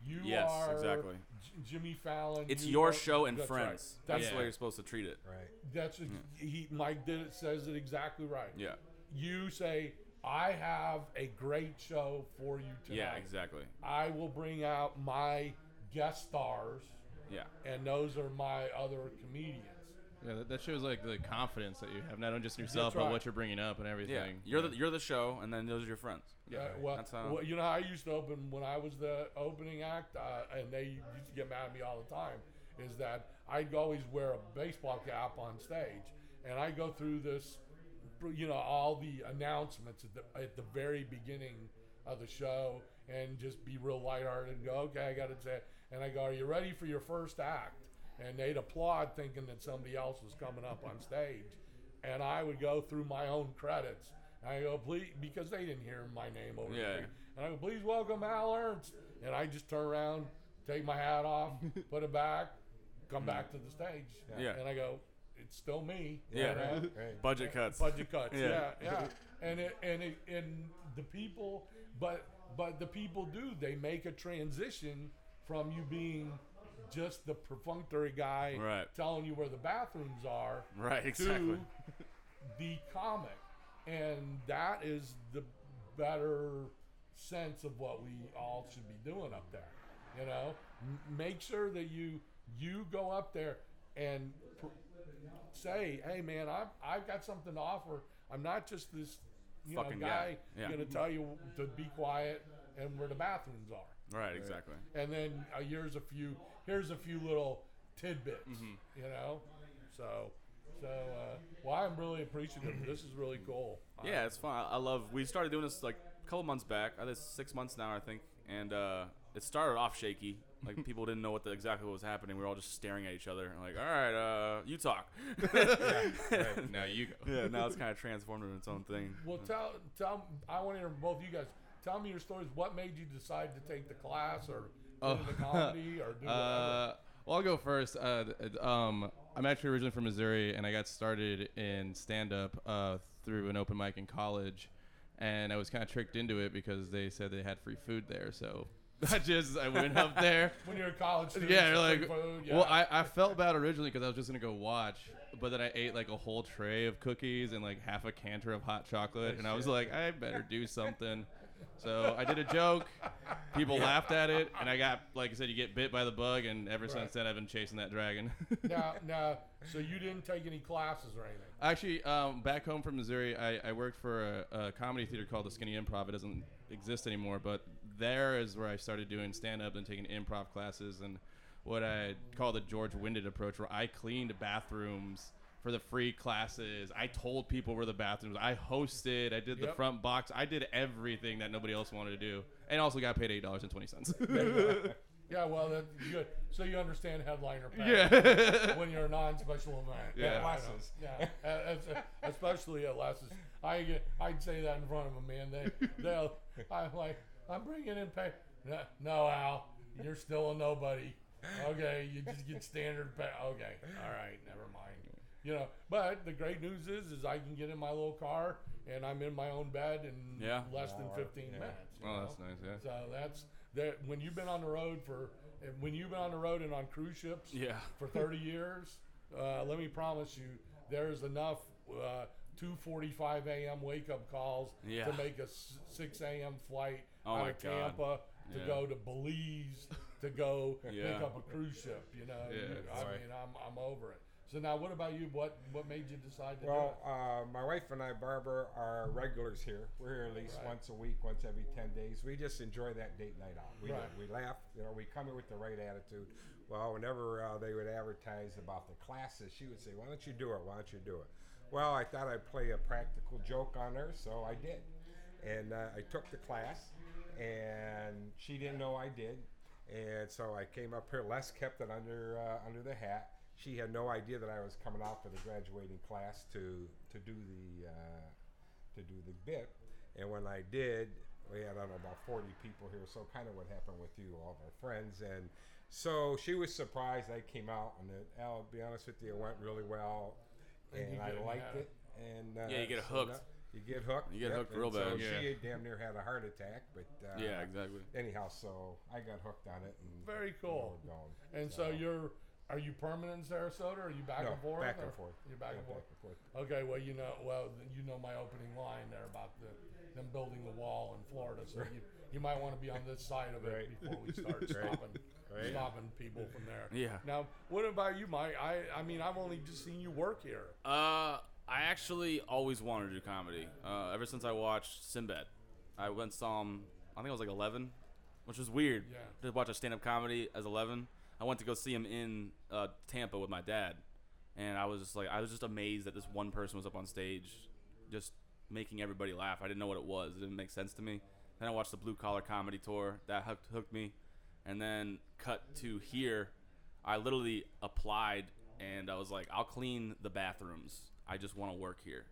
You Yes, are exactly. J- Jimmy Fallon. It's you your are- show and that's right. friends. That's That's the way you're supposed to treat it. Right. that's he. Mike did it. Says it exactly right. Yeah. You say, I have a great show for you tonight. Yeah, exactly. I will bring out my guest stars. Yeah. and those are my other comedians. Yeah, that, that shows like the confidence that you have, not only just in yourself, That's but what you're bringing up and everything. Yeah. everything. You're the you're the show, and then those are your friends. Yeah, well, That's how- well, you know, how I used to open when I was the opening act, uh, and they used to get mad at me all the time. Is that I'd always wear a baseball cap on stage, and I go through this, you know, all the announcements at the at the very beginning of the show, and just be real lighthearted and go, okay, I got to say, and I go, are you ready for your first act? And they'd applaud, thinking that somebody else was coming up on stage, and I would go through my own credits. And I go, please, because they didn't hear my name over Yeah. there. And I go, please welcome Al Ernst. And I just turn around, take my hat off, put it back, come back to the stage. Yeah. And I go, it's still me. you Yeah. know? Right. Budget cuts. Budget cuts. Yeah. yeah, yeah. And it, and it, and the people, but but the people do. They make a transition from you being just the perfunctory guy Right. telling you where the bathrooms are Right, exactly. to the comic, and that is the better sense of what we all should be doing up there. You know, M- make sure that you you go up there and pr- say, "Hey, man, I've I've got something to offer. I'm not just this you Fucking know guy. Yeah. going to tell you to be quiet and where the bathrooms are." Right, exactly. and then uh, here's a few here's a few little tidbits you know so so uh, well i'm really appreciative this is really cool Yeah, it's fun. I I love. We started doing this like a couple months back. I think six months now, I think. And uh, it started off shaky. Like people didn't know what the, exactly what was happening. We were all just staring at each other. and Like, all right, uh, you talk. now you go. yeah, now it's kind of transformed into its own thing. well tell tell i want to hear both you guys tell me your stories what made you decide to take the class or Oh. do the comedy or do whatever Uh, well, I'll go first. Uh, um, I'm actually originally from Missouri, and I got started in stand up uh, through an open mic in college. And I was kind of tricked into it because they said they had free food there. So I just I went up there. when you're a college student Yeah, free like food, yeah. well, I, I felt bad originally because I was just gonna go watch, but then I ate like a whole tray of cookies and like half a canter of hot chocolate, and I was like, I better do something. So I did a joke. People laughed at it, and I got like I said, you get bit by the bug, and ever since then I've been chasing that dragon. now now so you didn't take any classes or anything Actually, um, back home from Missouri, I, I worked for a, a comedy theater called the Skinny Improv. It doesn't exist anymore, but there is where I started doing stand up and taking improv classes and what I call the George Winded approach, where I cleaned bathrooms for the free classes. I told people where the bathrooms. I hosted. I did the Yep. front box. I did everything that nobody else wanted to do, and also got paid eight dollars and twenty cents. yeah well that's good so you understand headliner pay yeah. when you're a non-special event. Yeah. Know. Yeah, Uh, especially at lessons. I get, I'd say that in front of them, man. They, they'll, I'm like, I'm bringing in pay. No, no, Al, you're still a nobody. Okay, you just get standard pay. Okay, all right, never mind. You know, but the great news is, is I can get in my little car and I'm in my own bed in Yeah. less than 15 yeah. minutes. Oh, know? that's nice. Yeah. So that's that. When you've been on the road for, when you've been on the road and on cruise ships, Yeah. for 30 years, uh, let me promise you, there's enough uh, 2:45 a.m. wake up calls Yeah. to make a 6 a.m. flight Oh out my of God. Tampa to Yeah. go to Belize to go Yeah. pick up a cruise ship. You know, Yeah, I right. mean, I'm, I'm over it. So now, what about you? What what made you decide to Well, do uh, my wife and I, Barbara, are regulars here. We're here at least Right. once a week, once every 10 days. We just enjoy that date night out. We. Right. we laugh, you know, we come in with the right attitude. Well, whenever uh, they would advertise about the classes, she would say, Why don't you do it? Why don't you do it? Well, I thought I'd play a practical joke on her, so I did. And uh, I took the class, and she didn't know I did. And so I came up here. Les kept it under uh, under the hat. She had no idea that I was coming out for the graduating class to to do the uh, to do the bit. And when I did, we had I don't know about 40 people here. So kind of what happened with you, all of our friends, and so she was surprised I came out. And it, I'll be honest with you, it went really well, And and I liked yeah. it. And uh, Yeah, you get so hooked. now- you get hooked. You get yep, hooked real and so bad. Yeah. She damn near had a heart attack, but uh, Yeah, exactly. anyhow, so I got hooked on it. And Very cool. we're going. And so you're, are you permanent in Sarasota? Or are you back No, and forth? back and forth. You're back Yeah, and forth. back and forth. Okay, well you know, well you know my opening line there about the them building the wall in Florida, so you, you might want to be on this side of it Right. before we start Right. stopping Right. stopping people from there. Yeah. Now, what about you, Mike? I I mean, I've only just seen you work here. Uh, I actually always wanted to do comedy. Uh, ever since I watched Sinbad, I went and saw him. I think I was like 11, which was weird Yeah. to watch a stand-up comedy as 11. I went to go see him in uh, Tampa with my dad, and I was just like, I was just amazed that this one person was up on stage, just making everybody laugh. I didn't know what it was. It didn't make sense to me. Then I watched the Blue Collar Comedy Tour. That hooked, hooked me, and then cut to here. I literally applied, and I was like, I'll clean the bathrooms. I just want to work here.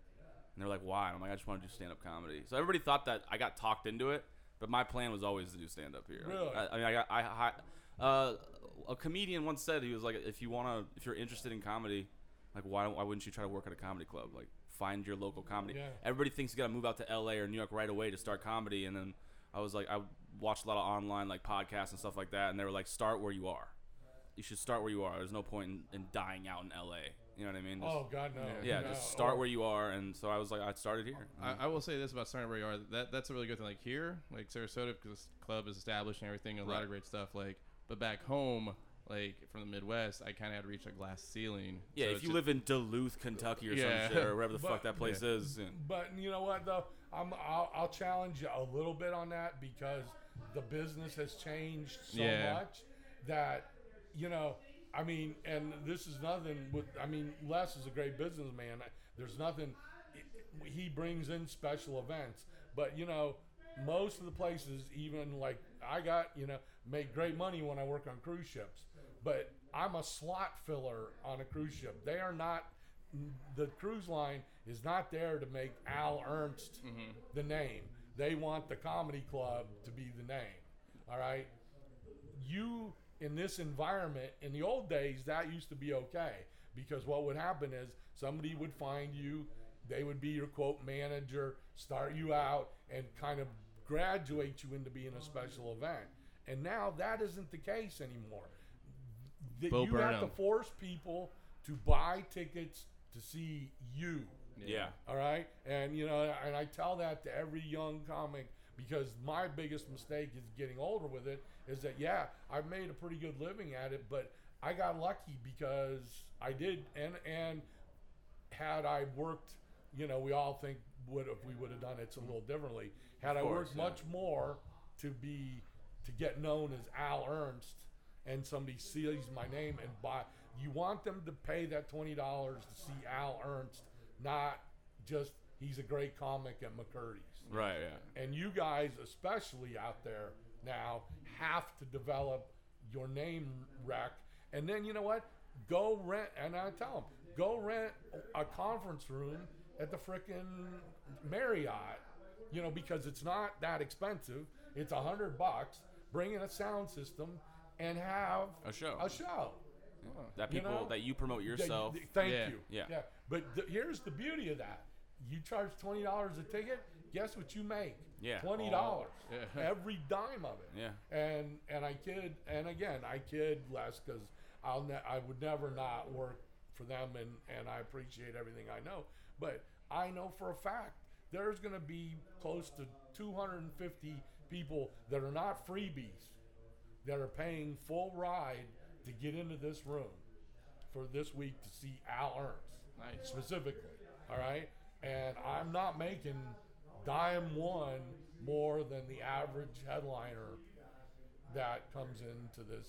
And they're like, why? And I'm like, I just want to do stand up comedy. So everybody thought that I got talked into it, but my plan was always to do stand up here. Really? I, I mean, I got, I, I, uh, a comedian once said, he was like, if you want to, if you're interested in comedy, like, why, why wouldn't you try to work at a comedy club? Like, find your local comedy. Yeah. Everybody thinks you got to move out to LA or New York right away to start comedy. And then I was like, I watched a lot of online, like, podcasts and stuff like that. And they were like, start where you are. You should start where you are. There's no point in, in dying out in LA. You know what I mean? Just- Oh God, no. yeah, no. just start Oh, where you are, and so I was like, I started here. I, I will say this about starting where you are. That that's a really good thing. Like here, like Sarasota, because this club is established and everything, and a lot of great stuff. Like But back home, like from the Midwest, I kind of had to reach a glass ceiling. Yeah, So if you just- live in Duluth, Kentucky, or Yeah. some shit, or wherever the But- fuck that place is, and, But you know what though, I'm I'll, I'll challenge you a little bit on that because the business has changed so Yeah. much that you know. I mean, and this is nothing. With I mean, Les is a great businessman. There's nothing. He brings in special events, but you know, most of the places, even like I got, you know, make great money when I work on cruise ships. But I'm a slot filler on a cruise ship. They are not. The cruise line is not there to make Al Ernst mm-hmm. the name. They want the comedy club to be the name. All right. You in this environment in the old days that used to be okay. Because what would happen is somebody would find you they would be your quote manager start you out and kind of graduate you into being a special event. And now that isn't the case anymore. That Bo you have to force people to buy tickets to see you. Yeah. all right. And, you know, and I tell that to every young comic because my biggest mistake is getting older with it is that, yeah, I've made a pretty good living at it, but I got lucky because I did. And, and had I worked, you know, we all think would if we would have done it a little differently. Had I worked yeah. much more to be, to get known as Al Ernst and somebody sees my name and buy, you want them to pay that $20 to see Al Ernst, not just he's a great comic at McCurdy's. Right, yeah. And you guys, especially out there now, have to develop your name rec. And then you know what? Go rent, and I tell them, go rent a conference room at the frickin' Marriott. You know, because it's not that expensive. It's a hundred bucks. Bring in a sound system and have A show. A show. That You people know? that you promote yourself. th- thank Yeah. you. Yeah. Yeah. But th- here's the beauty of that. You charge twenty dollars a ticket. Guess what you make? Yeah. Twenty dollars. Yeah. Every dime of it. Yeah. And and I kid and again I kid Les because I'll ne- I would never not work for them and and I appreciate everything I know. But I know for a fact there's going to be close to 250 people that are not freebies that are paying full ride to get into this room for this week to see Al Ernst Nice. specifically. All right, and I'm not making dime one more than the average headliner that comes into this,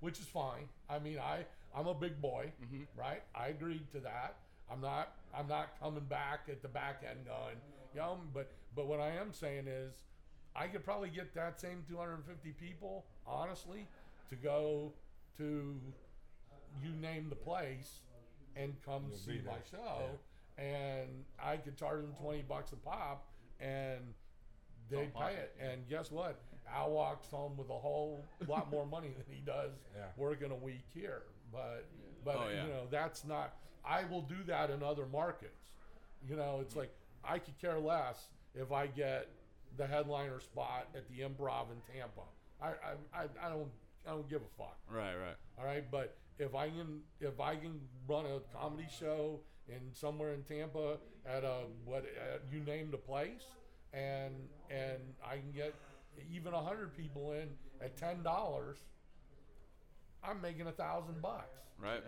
which is fine. I mean, I I'm a big boy, mm-hmm. right? I agreed to that. I'm not I'm not coming back at the back end going, you know, but but what I am saying is, I could probably get that same 250 people, honestly, to go to you name the place and come You'll see my show, and I could charge them 20 bucks a pop, and they'd pay it. And guess what? Al walks home with a whole lot more money than he does Yeah. working a week here. But but Oh, yeah. you know that's not. I will do that in other markets. You know, it's like I could care less if I get the headliner spot at the Improv in Tampa. I I, I, I don't I don't give a fuck. Right, right. All right, but if I can if I can run a comedy show in somewhere in Tampa at a what at, you name the place, and and I can get even a hundred people in at ten dollars, I'm making a thousand bucks, Right.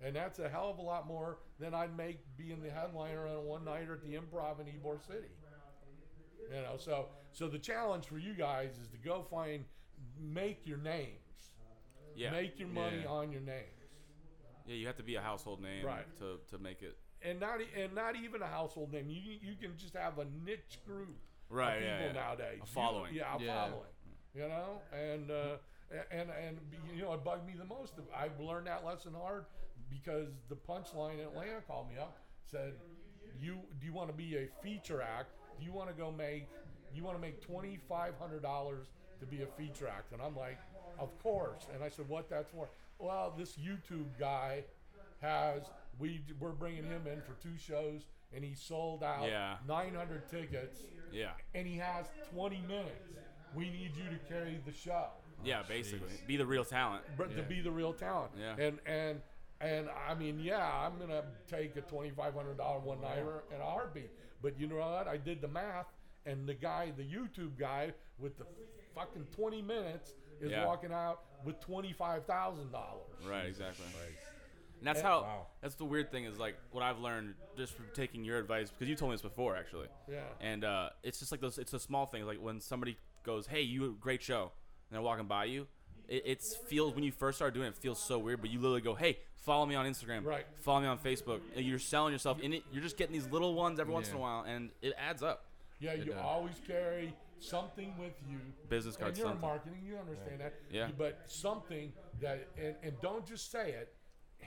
and that's a hell of a lot more than I'd make being the headliner on a one nighter at the Improv in Ybor City. You know, so so the challenge for you guys is to go find make your names. Yeah. Make your money Yeah. on your names, Yeah, you have to be a household name Right. to, to make it. and not and not even a household name. You you can just have a niche group Right, of yeah, people yeah. nowadays. A You- following. yeah, a Yeah. following. You know, and uh, and and you know, it bugged me the most. I learned that lesson hard because the punchline in Atlanta called me up, said, "You do you want to be a feature act? Do you want to go make? You want to make twenty five hundred dollars to be a feature act?" And I'm like, "Of course." And I said, "What that's for?" Well, this YouTube guy has we we're bringing him in for two shows, and he sold out Yeah. 900 tickets, Yeah. and he has 20 minutes. We need you to carry the show, Yeah, basically. Be the real talent. but to be the real talent. Yeah. And and and I mean, yeah, I'm gonna take a 2,500 dollar one nighter in a heartbeat. But you know what? I did the math, and the guy, the YouTube guy with the fucking 20 minutes, is Yeah. walking out with twenty five thousand dollars. Right, exactly. And that's how. Wow. That's the weird thing is like what I've learned just from taking your advice because you told me this before actually. Yeah. And uh, it's just like those. It's a small thing. Like when somebody goes, "Hey, you great show," and they're walking by you. It it's feels when you first start doing it, it feels so weird. But you literally go, "Hey, follow me on Instagram. Right. Follow me on Facebook." And you're selling yourself, and it, you're just getting these little ones every once in a while, and it adds up. Yeah, you does. always carry something with you. Business And you're in something. marketing, you understand that. Yeah. But something that, and, and don't just say it,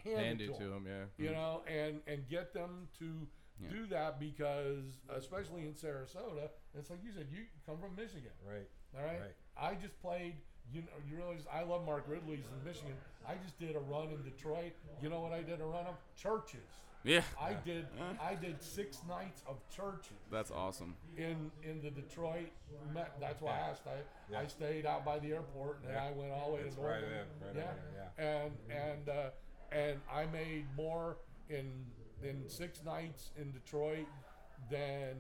hand, Hand it it to to them. them, yeah. You mm-hmm. know, and and get them to Yeah. do that because, especially in Sarasota, it's like you said, you come from Michigan. Right. All right. Right. I just played. You know, you realize I love Mark Ridley's in Michigan. I just did a run in Detroit. You know what I did a run of? Churches. Yeah. I did. I did six nights of churches That's awesome. in in the Detroit. Met, that's why I stayed. I Yeah. stayed out by the airport, and Yeah. I went all the way It's to right in, right yeah. in there, and and uh, and I made more in in six nights in Detroit than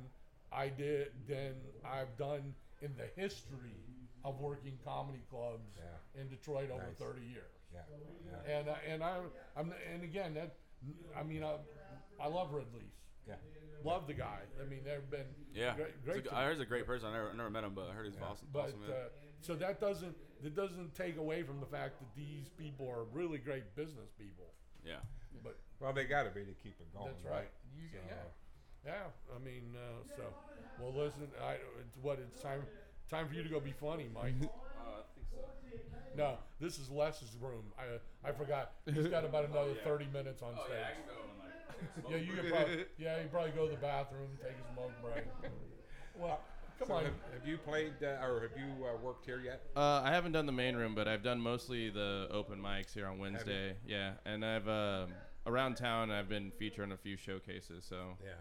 I did than I've done in the history of working comedy clubs Yeah. in Detroit over Nice. thirty years. Yeah. Yeah. And uh, and I I'm and again that I mean I, I love Ridley's. Yeah. Love the guy. I mean, they've been Yeah. great. Great g- to I heard he's a great person. I never, I never met him, but I heard he's Yeah. awesome. But awesome uh, so that doesn't that doesn't take away from the fact that these people are really great business people. yeah. But Well, they got to be to keep it going. that's right. You, So- yeah, yeah. I mean, uh, so well, listen. I it's what it's time time for you to go be funny, Mike. no, this is Les's room. I I forgot. He's got about another thirty minutes on stage. Yeah, you could probably yeah you probably go to the bathroom, take a smoke break. Well, come So on. have, have you played uh, or have you uh, worked here yet? Uh, I haven't done the main room, but I've done mostly the open mics here on Wednesday. Yeah, and I've um, around town. I've been featuring a few showcases. So, Yeah.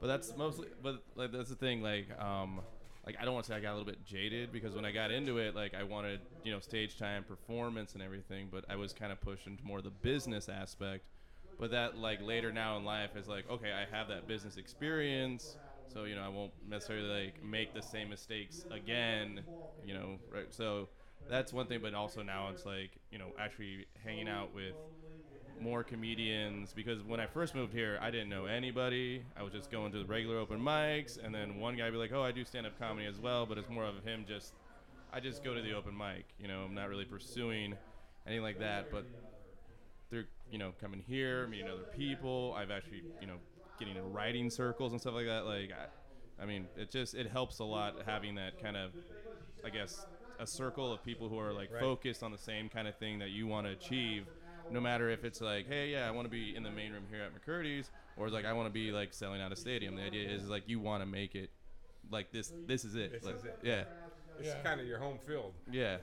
but that's mostly. But like that's the thing. Like, um, like I don't want to say I got a little bit jaded because when I got into it, like I wanted you know stage time, performance, and everything. But I was kind of pushed into more the business aspect. But that like later now in life is like okay, I have that business experience. So you know I won't necessarily like make the same mistakes again. You know, right? So that's one thing. But also now it's like you know actually hanging out with more comedians because when I first moved here, I didn't know anybody. I was just going to the regular open mics, and then one guy would be like, "Oh, I do stand-up comedy as well," but it's more of him just, I just go to the open mic. You know, I'm not really pursuing anything like that. But through you know coming here, meeting other people, I've actually you know getting in writing circles and stuff like that. Like, I, I mean, it just it helps a lot having that kind of, I guess, a circle of people who are like Right. focused on the same kind of thing that you want to achieve. No matter if it's like, hey, yeah, I want to be in the main room here at McCurdy's, or it's like I want to be like selling out a stadium. The idea is like you want to make it like this. This is it. This Like, is it. Yeah, It's Yeah. kind of your home field. yeah,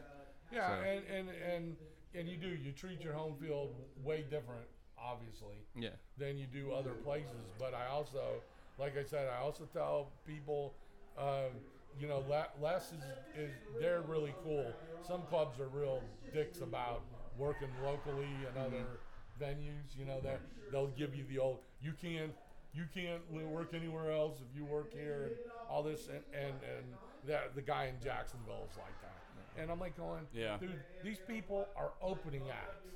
Yeah, So- and, and and and you do. You treat your home field way different, obviously, yeah, than you do other places. But I also, like I said, I also tell people, um, you know, Les is, is they're really cool. Some clubs are real dicks about working locally and mm-hmm. other venues. You know, that they'll give you the old you can't you can't work anywhere else if you work here and all this and and and that the guy in Jacksonville is like that. And I'm like going, Yeah. dude, these people are opening acts.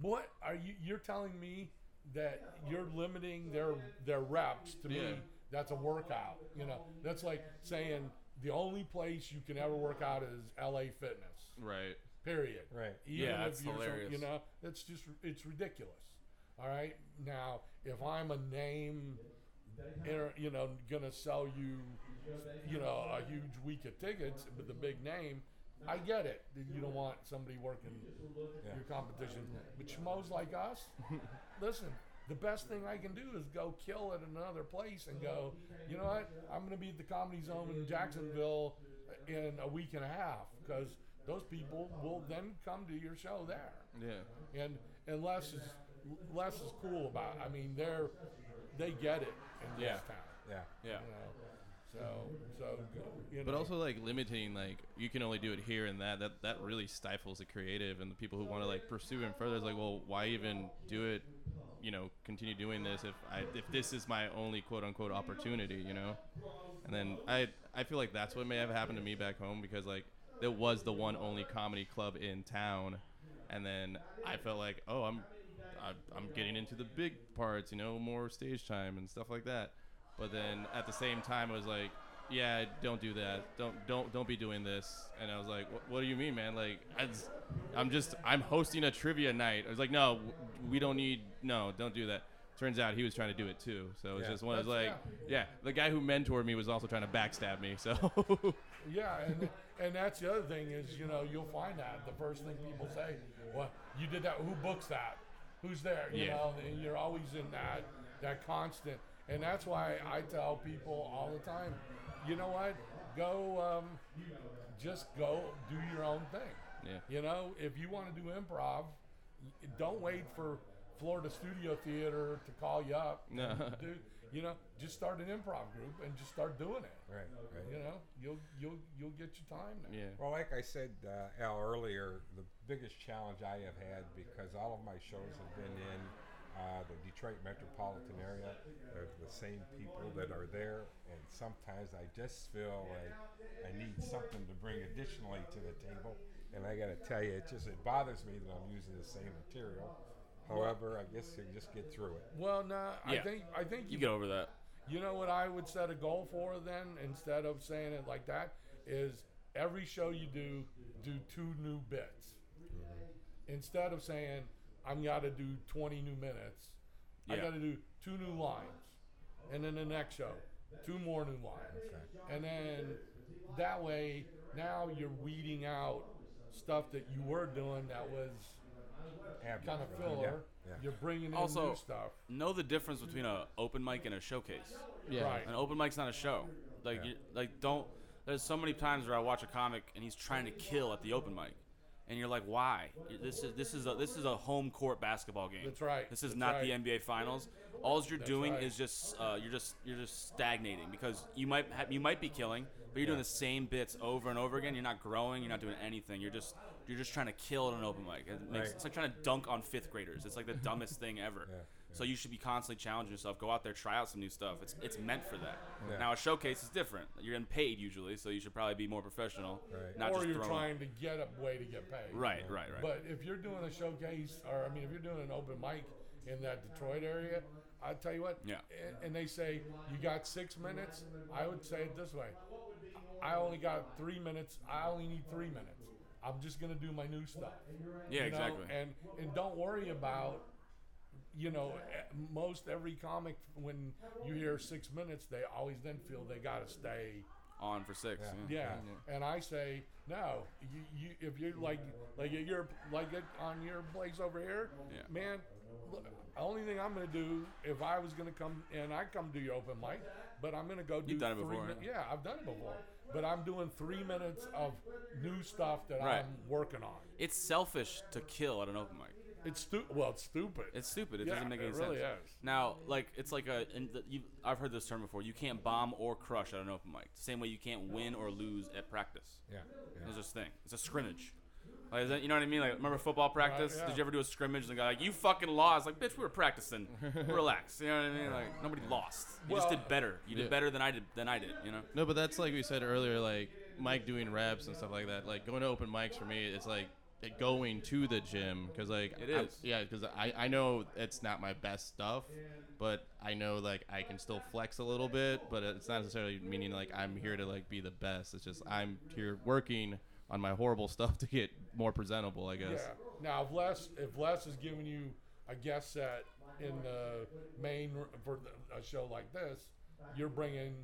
What are you? You're telling me that you're limiting their their reps to Yeah. me? That's a workout. You know, that's like saying the only place you can ever work out is LA Fitness. right. Period. Right. Even Yeah, if that's you're hilarious. you know, that's just it's ridiculous. All right. Now, if I'm a name, you know, gonna sell you, you know, a huge week of tickets with a big name, I get it. You don't want somebody working your competition, but schmoes like us, listen. The best thing I can do is go kill at another place and go. You know what? I'm going to be at the Comedy Zone in Jacksonville uh, in a week and a half because those people will then come to your show there Yeah. and and Les is Les is cool about. It. I mean, they're they get it in Yeah. this town. Yeah. Yeah. You know, so so you know. But also like limiting like you can only do it here and that that that really stifles the creative and the people who want to like pursue it further. It's like, well, why even do it? You know, continue doing this if I if this is my only quote unquote opportunity, you know. And then I I feel like that's what may have happened to me back home because like it was the one only comedy club in town, and then I felt like, oh, I'm I- I'm getting into the big parts, you know, more stage time and stuff like that. But then at the same time, it was like, yeah, don't do that. Don't don't don't be doing this. And I was like, what, what do you mean, man? Like, I just, I'm just I'm hosting a trivia night. I was like, no, we don't need no, don't do that. Turns out he was trying to do it too. So it was Yeah. just one of those That's- like, yeah, the guy who mentored me was also trying to backstab me. So Yeah, and and that's the other thing is you know you'll find that the first thing people say, well, you did that. Who books that? Who's there? You Yeah. know, and you're always in that that constant, and that's why I tell people all the time, you know what? Go, um, just go do your own thing. Yeah. You know, if you want to do improv, don't wait for Florida Studio Theater to call you up. No. Do, you know, just start an improv group and just start doing it. Right, right. You know, you'll you'll you'll get your time there. yeah, Well, like I said, uh, Al, earlier, the biggest challenge I have had because all of my shows have been in uh, the Detroit metropolitan area. They're the same people that are there, and sometimes I just feel like I need something to bring additionally to the table. And I got to tell you, it just it bothers me that I'm using the same material. However, I guess you just get through it. Well, no, I Yeah. think I think You get over that. You know what I would set a goal for then, instead of saying it like that, is every show you do, do two new bits. Mm-hmm. Instead of saying I'm got to do 20 new minutes, I got to do two new lines, and then the next show, two more new lines, and then that way now you're weeding out stuff that you were doing that was Have kind of you? filler. Yeah, yeah. You're bringing in Also- new stuff. Know the difference between a open mic and a showcase. yeah. Right. An open mic's not a show. Like, Yeah. you, like don't. There's so many times where I watch a comic and he's trying to kill at the open mic, and you're like, why? This is this is a this is a home court basketball game. That's right. This is That's not right. the NBA Finals. All you're That's doing right. is just uh, you're just you're just stagnating because you might ha- you might be killing, but you're doing the same bits over and over again. You're not growing. You're not doing anything. You're just you're just trying to kill at an open mic. It makes, Right. It's like trying to dunk on fifth graders. It's like the dumbest thing ever. Yeah, So you should be constantly challenging yourself. Go out there, try out some new stuff. It's it's meant for that. Yeah. Now a showcase is different. You're getting paid usually, so you should probably be more professional. Right. Not or just you're throwing. trying to get a way to get paid. Right, right, right. But if you're doing a showcase, or I mean, if you're doing an open mic in that Detroit area, I tell you what. Yeah. And, and they say you got six minutes. I would say it this way: I only got three minutes. I only need three minutes. I'm just gonna do my new stuff. Yeah, you know? exactly. And and don't worry about. You know, most every comic, when you hear six minutes, they always then feel they got to stay on for six. Yeah. Yeah. yeah, and I say no. You, you if you're like like at your like it on your place over here, Yeah. man. Look, the only thing I'm gonna do if I was gonna come and I come do your open mic, but I'm gonna go do You've done it before, min- yeah. yeah, I've done it before. But I'm doing three minutes of new stuff that Right. I'm working on. It's selfish to kill at an open mic. It's stu- well, it's stupid. It's stupid. It Yeah, doesn't make any it really sense. is. Now, like it's like a. And the, you, I've heard this term before. You can't bomb or crush at an open mic. Same way you can't win or lose at practice. Yeah, yeah. There's this thing. It's a scrimmage. Like, is that, you know what I mean? Like, remember football practice? yeah. Did you ever do a scrimmage and the guy like, you fucking lost? Like, bitch, we were practicing. Relax. You know what I mean? Like, nobody lost. You just did better. You did yeah. better than I did. Than I did. You know? No, but that's like we said earlier, like Mike doing reps and stuff like that. Like going to open mics for me, it's like going to the gym because like It I'm- yeah, because I I know it's not my best stuff, but I know like I can still flex a little bit, but it's not necessarily meaning like I'm here to like be the best. It's just I'm here working on my horrible stuff to get more presentable, I guess. Yeah. Now, if Les if Les is giving you a guest set in the main r- for a show like this, you're bringing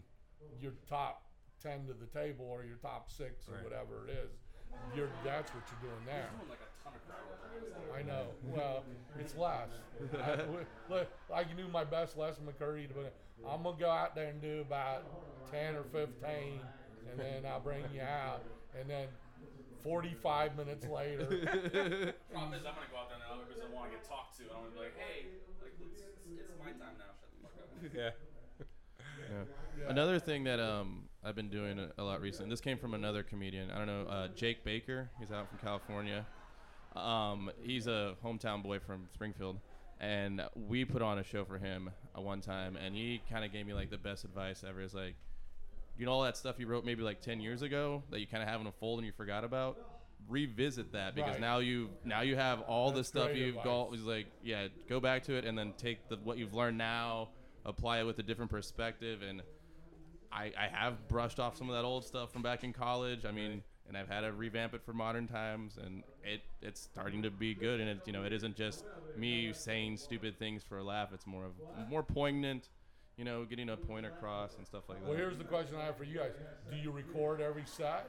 your top ten to the table or your top six or Right. whatever it is. You're that's what you're doing there. I know. Well, it's Les. I, w- look, I can do my best, Les McCurdy. But I'm gonna go out there and do about ten or fifteen, and then I'll bring you out, and then. 45 minutes later, Problem is, I'm gonna go out there now because I want to get talked to, and I'm gonna be like, hey, like, it's, it's my time now. Shut the fuck up. yeah. Another thing that um I've been doing a, a lot recently. This came from another comedian. I don't know, uh, Jake Baker. He's out from California. Um, he's a hometown boy from Springfield, and we put on a show for him uh, one time, and he kind of gave me like the best advice ever. Is like, you know all that stuff you wrote maybe like 10 years ago that you kind of have in a fold and you forgot about revisit that because Right. now you now you have all the stuff you've got is like yeah go back to it and then take the what you've learned now apply it with a different perspective and I, I have brushed off some of that old stuff from back in college i mean and i've had to revamp it for modern times and it it's starting to be good and it you know it isn't just me saying stupid things for a laugh it's more of more poignant you know getting a point across and stuff like that Well, here's the question I have for you guys: Do you record every set?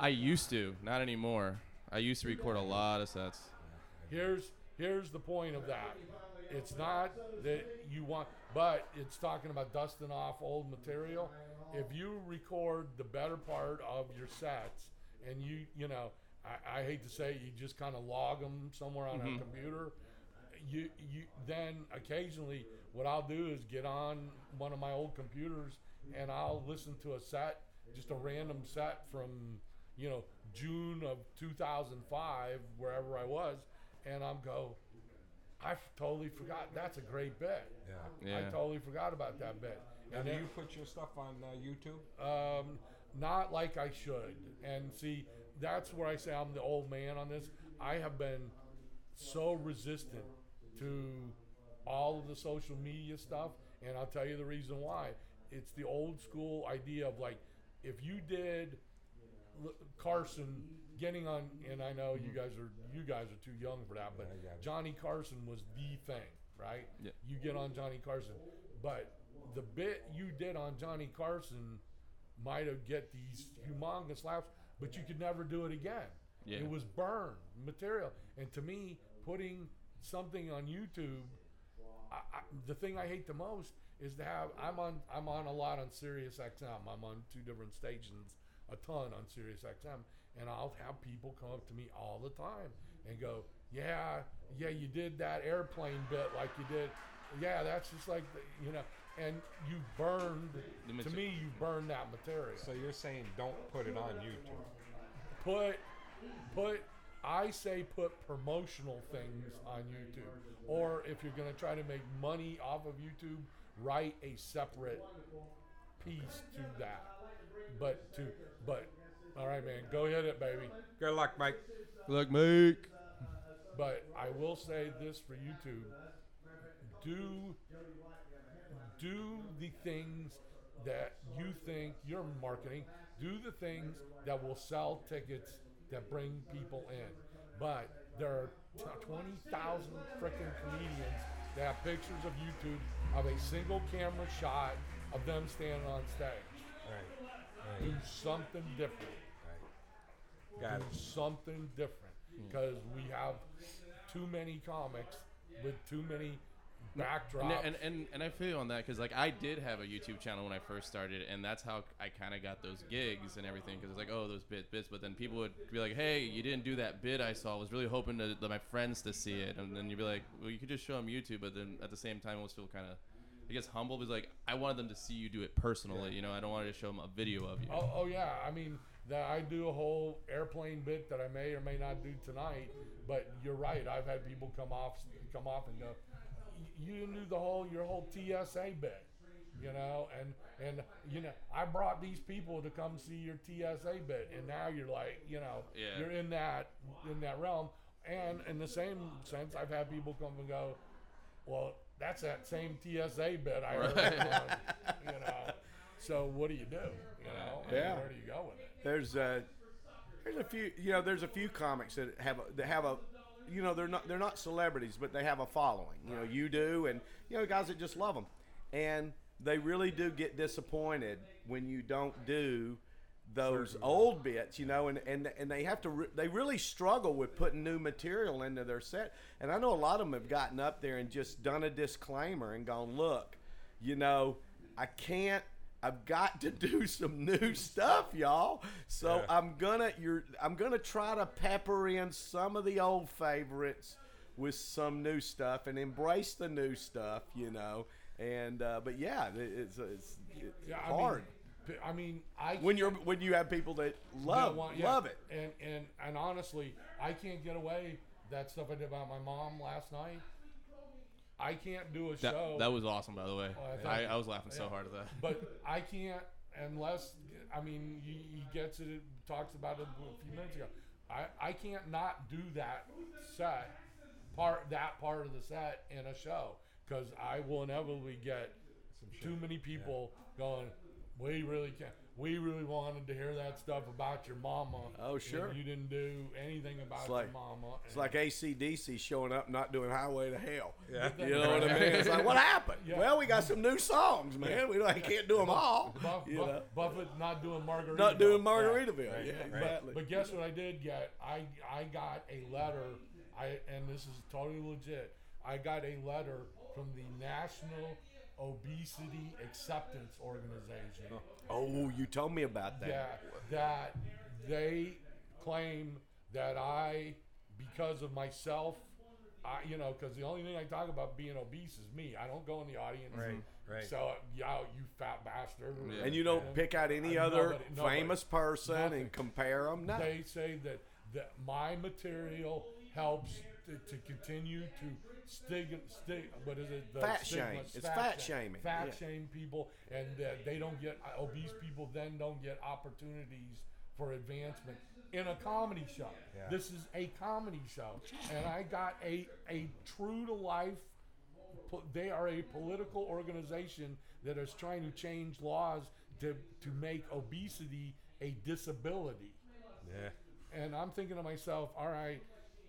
I used to, not anymore. I used to record a lot of sets. Here's here's the point of that. It's not that you want, but it's talking about dusting off old material. If you record the better part of your sets, and you you know, I, I hate to say, it, you just kind of log them somewhere on a mm-hmm. computer. You you then occasionally what I'll do is get on one of my old computers and I'll listen to a set, just a random set from you know June of 2005, wherever I was, and I'm go. I f- totally forgot. That's a great bit. Yeah. Yeah. I totally forgot about that bit. Now, And do you put your stuff on uh, YouTube? um, not like I should. And see, that's where I say I'm the old man on this. I have been so resistant to all of the social media stuff, and I'll tell you the reason why. It's the old school idea of like, if you did Carson getting on, and I know you mm-hmm. guys are you guys are too young for that, but I. Johnny Carson was the thing, right? Yeah. You get on Johnny Carson, but the bit you did on Johnny Carson might have get these humongous laughs, but you could never do it again. Yeah. It was burned material, and to me, putting something on YouTube, I, I, the thing I hate the most is to have. I'm on. I'm on a lot on Sirius XM. I'm on two different stations, a ton on Sirius XM, and I'll have people come up to me all the time and go, "Yeah, yeah, you did that airplane bit like you did. Yeah, that's just like the, you know." And you burned. To me, you burned that material So you're saying don't put it on YouTube? put put I say put promotional things on YouTube. Or if you're gonna try to make money off of YouTube, write a separate piece to that. But to but all right man, go hit it baby. Good luck, Mike. Good luck, Mike. But I will say this for YouTube. Do do the things that you think you're marketing. Do the things that will sell tickets that bring people in. But there are t- 20,000 freaking comedians that have pictures of YouTube of a single camera shot of them standing on stage. Right. Do something different right. Got it. do something different hmm. because we have too many comics with too many backdrops. And, and, and, and I feel you on that because like I did have a YouTube channel when I first started, and that's how I kind of got those gigs and everything. Because it's like, oh, those bits, bits. But then people would be like, hey, you didn't do that bit I saw. I was really hoping to, that my friends to see it, and then you'd be like, well, you could just show them YouTube. But then at the same time, it was still kind of, I guess, humble. Because like I wanted them to see you do it personally. You know, I don't want to show them a video of you. oh, oh yeah, I mean that I do a whole airplane bit that I may or may not do tonight. But you're right. I've had people come off, come off and go, "You didn't do the whole your whole TSA bit." You know, and and you know, I brought these people to come see your TSA bit, and now you're like, you know, Yeah. you're in that in that realm. And in the same sense, I've had people come and go, well, that's that same TSA bit I heard. on," you know, so what do you do? You know, I mean, Yeah. where do you go with it? There's a there's a few you know there's a few comics that have a, that have a you know they're not they're not celebrities but they have a following. You know you do and you know guys that just love them and they really do get disappointed when you don't do those old bits, you know, and, and and they have to re- they really struggle with putting new material into their set. And I know a lot of them have gotten up there and just done a disclaimer and gone, "Look, you know, I can't I've got to do some new stuff, y'all. So Yeah. I'm gonna you're I'm gonna try to pepper in some of the old favorites with some new stuff and embrace the new stuff, you know. And uh, but yeah, it's it's, it's Yeah, I hard Mean, I mean, I when you're when you have people that love well, yeah. love it. And and and honestly, I can't get away that stuff I did about my mom last night. I can't do a That, show. that was awesome, by the way. Oh, I I, I was laughing so hard at that. but I can't. unless I mean he, he gets it, talks about it a few minutes ago. I, I can't not do that set part that part of the set in a show because I will inevitably get too many people going. We really can't. We really wanted to hear that stuff about your mama. Oh, sure. you didn't do anything about It's like- your mama. It's like AC/DC showing up not doing Highway to Hell. Yeah. You know what I mean? It's like, what happened? Yeah. Well, we got some new songs, man. We I can't do them all. Buff, you Buff- know? Buffett not doing Margaritaville. Not doing Margaritaville. Right, Yeah, right. exactly. But guess what I did get? I I got a letter. I and this is totally legit. I got a letter from the National Obesity Acceptance Organization. Oh, you told me about that. that that they claim that I, because of myself, I you know, because the only thing I talk about being obese is me. I don't go in the audience. Right, right. So yeah, you fat bastard. Yeah. And you don't pick out any Uh, other nobody- nobody. famous person Nothing. and compare them. No. They say that that my material helps to, to continue to stig, stig what is it? The Fat stigma- shame. It's fat shaming. Fat Yeah. shame people, and that they don't get uh, obese people. Then don't get opportunities for advancement in a comedy show. Yeah. This is a comedy show, and I got a a true to life. They are a political organization that is trying to change laws to to make obesity a disability. Yeah. And I'm thinking to myself, all right,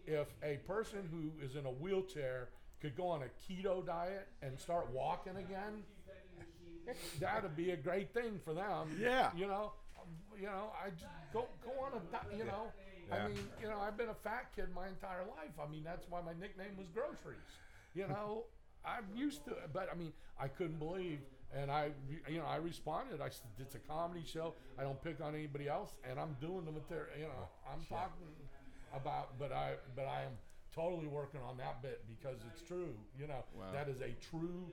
if a person who is in a wheelchair could go on a keto diet and start walking again, that'd be a great thing for them. Yeah. You know, you know, I just go go on a you know. Yeah. I mean, you know, I've been a fat kid my entire life. I mean, that's why my nickname was groceries. You know, I'm used to it, but I mean, I couldn't believe, and I, you know, I responded. I said, "It's a comedy show. I don't pick on anybody else, and I'm doing the material. You know, oh, I'm talking about, but I, but I am totally working on that bit because it's true. You know, Wow. that is a true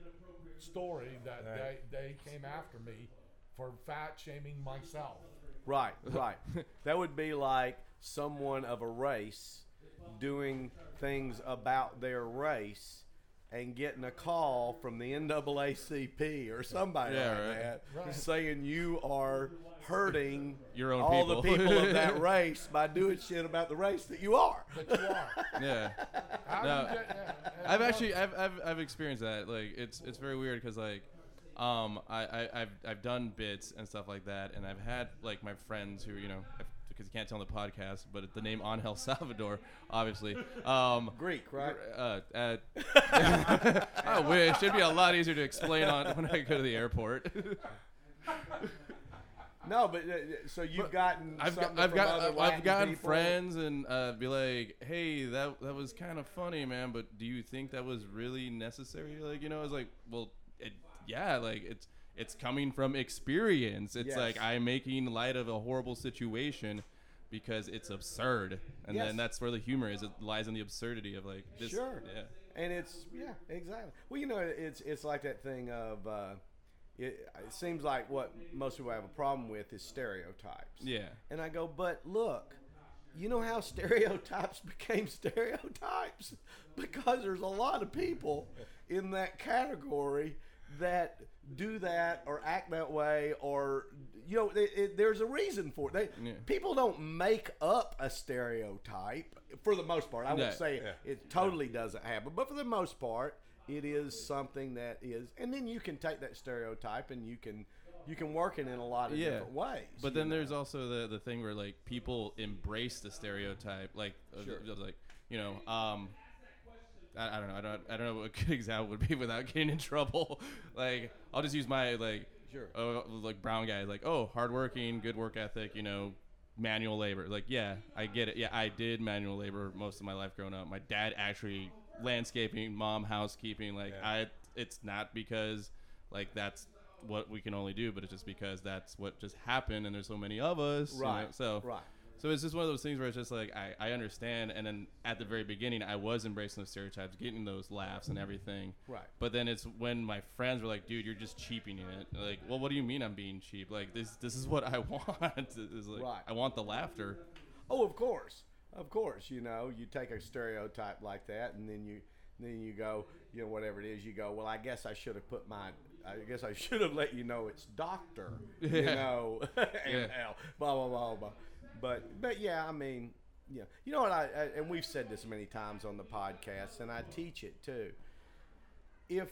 story that Right. they they came after me for fat shaming myself. Right, right. that would be like someone of a race doing things about their race and getting a call from the NAACP or somebody Yeah, like right. that Right. saying you are hurting Your own all the people. people of that race by doing shit about the race that you are. But you are. Yeah. No, you get, yeah, and I've actually I've, I've, I've experienced that. Like it's it's very weird because like um I, I I've I've done bits and stuff like that, and I've had like my friends who you know because you can't tell on the podcast, but the name Angel Salvador, obviously. Um, Greek, right? uh, uh, I wish it'd be a lot easier to explain on when I go to the airport. No, but uh, so you've gotten I've got, something I've got, other I've gotten people? friends and uh, be like, hey, that that was kind of funny, man. But do you think that was really necessary? Like, you know, it's like, well, it, yeah, like it's it's coming from experience. It's Yes. like I'm making light of a horrible situation because it's absurd, and Yes. then that's where the humor is. It lies in the absurdity of like this. Sure. Yeah. And it's yeah, exactly. Well, you know, it's it's like that thing of uh, it, it seems like what most people have a problem with is stereotypes. Yeah. And I go, but look, you know how stereotypes became stereotypes because there's a lot of people in that category that do that or act that way or you know it, it, there's a reason for it they, Yeah. people don't make up a stereotype for the most part i Yeah. won't say Yeah. it totally doesn't happen but for the most part it is something that is and then you can take that stereotype and you can you can work it in a lot of Yeah. different ways But then know. there's also the the thing where like people embrace the stereotype, like Sure. of, like you know, um, I, I don't know, I don't I don't know what a good example would be without getting in trouble. like I'll just use my like Sure. oh, like brown guy, like oh hardworking, good work ethic, you know, manual labor. Like yeah, I get it. Yeah, I did manual labor most of my life growing up. My dad actually landscaping, mom housekeeping. Like Yeah. I, it's not because like that's what we can only do, but it's just because that's what just happened, and there's so many of us. you know, Right, So right. So it's just one of those things where it's just like I, I understand, and then at the very beginning, I was embracing those stereotypes, getting those laughs and everything. Right. But then it's when my friends were like, "Dude, you're just cheaping it." Like, well, what do you mean I'm being cheap? Like this, this is what I want. Like, Right. I want the laughter. Oh, of course, of course. You know, you take a stereotype like that, and then you then you go, you know, whatever it is, you go. Well, I guess I should have put my I guess I should have let you know it's doctor. You know, and Yeah. Blah blah blah blah. But but yeah, I mean, yeah, you know what? I, I and we've said this many times on the podcast, and I teach it too. If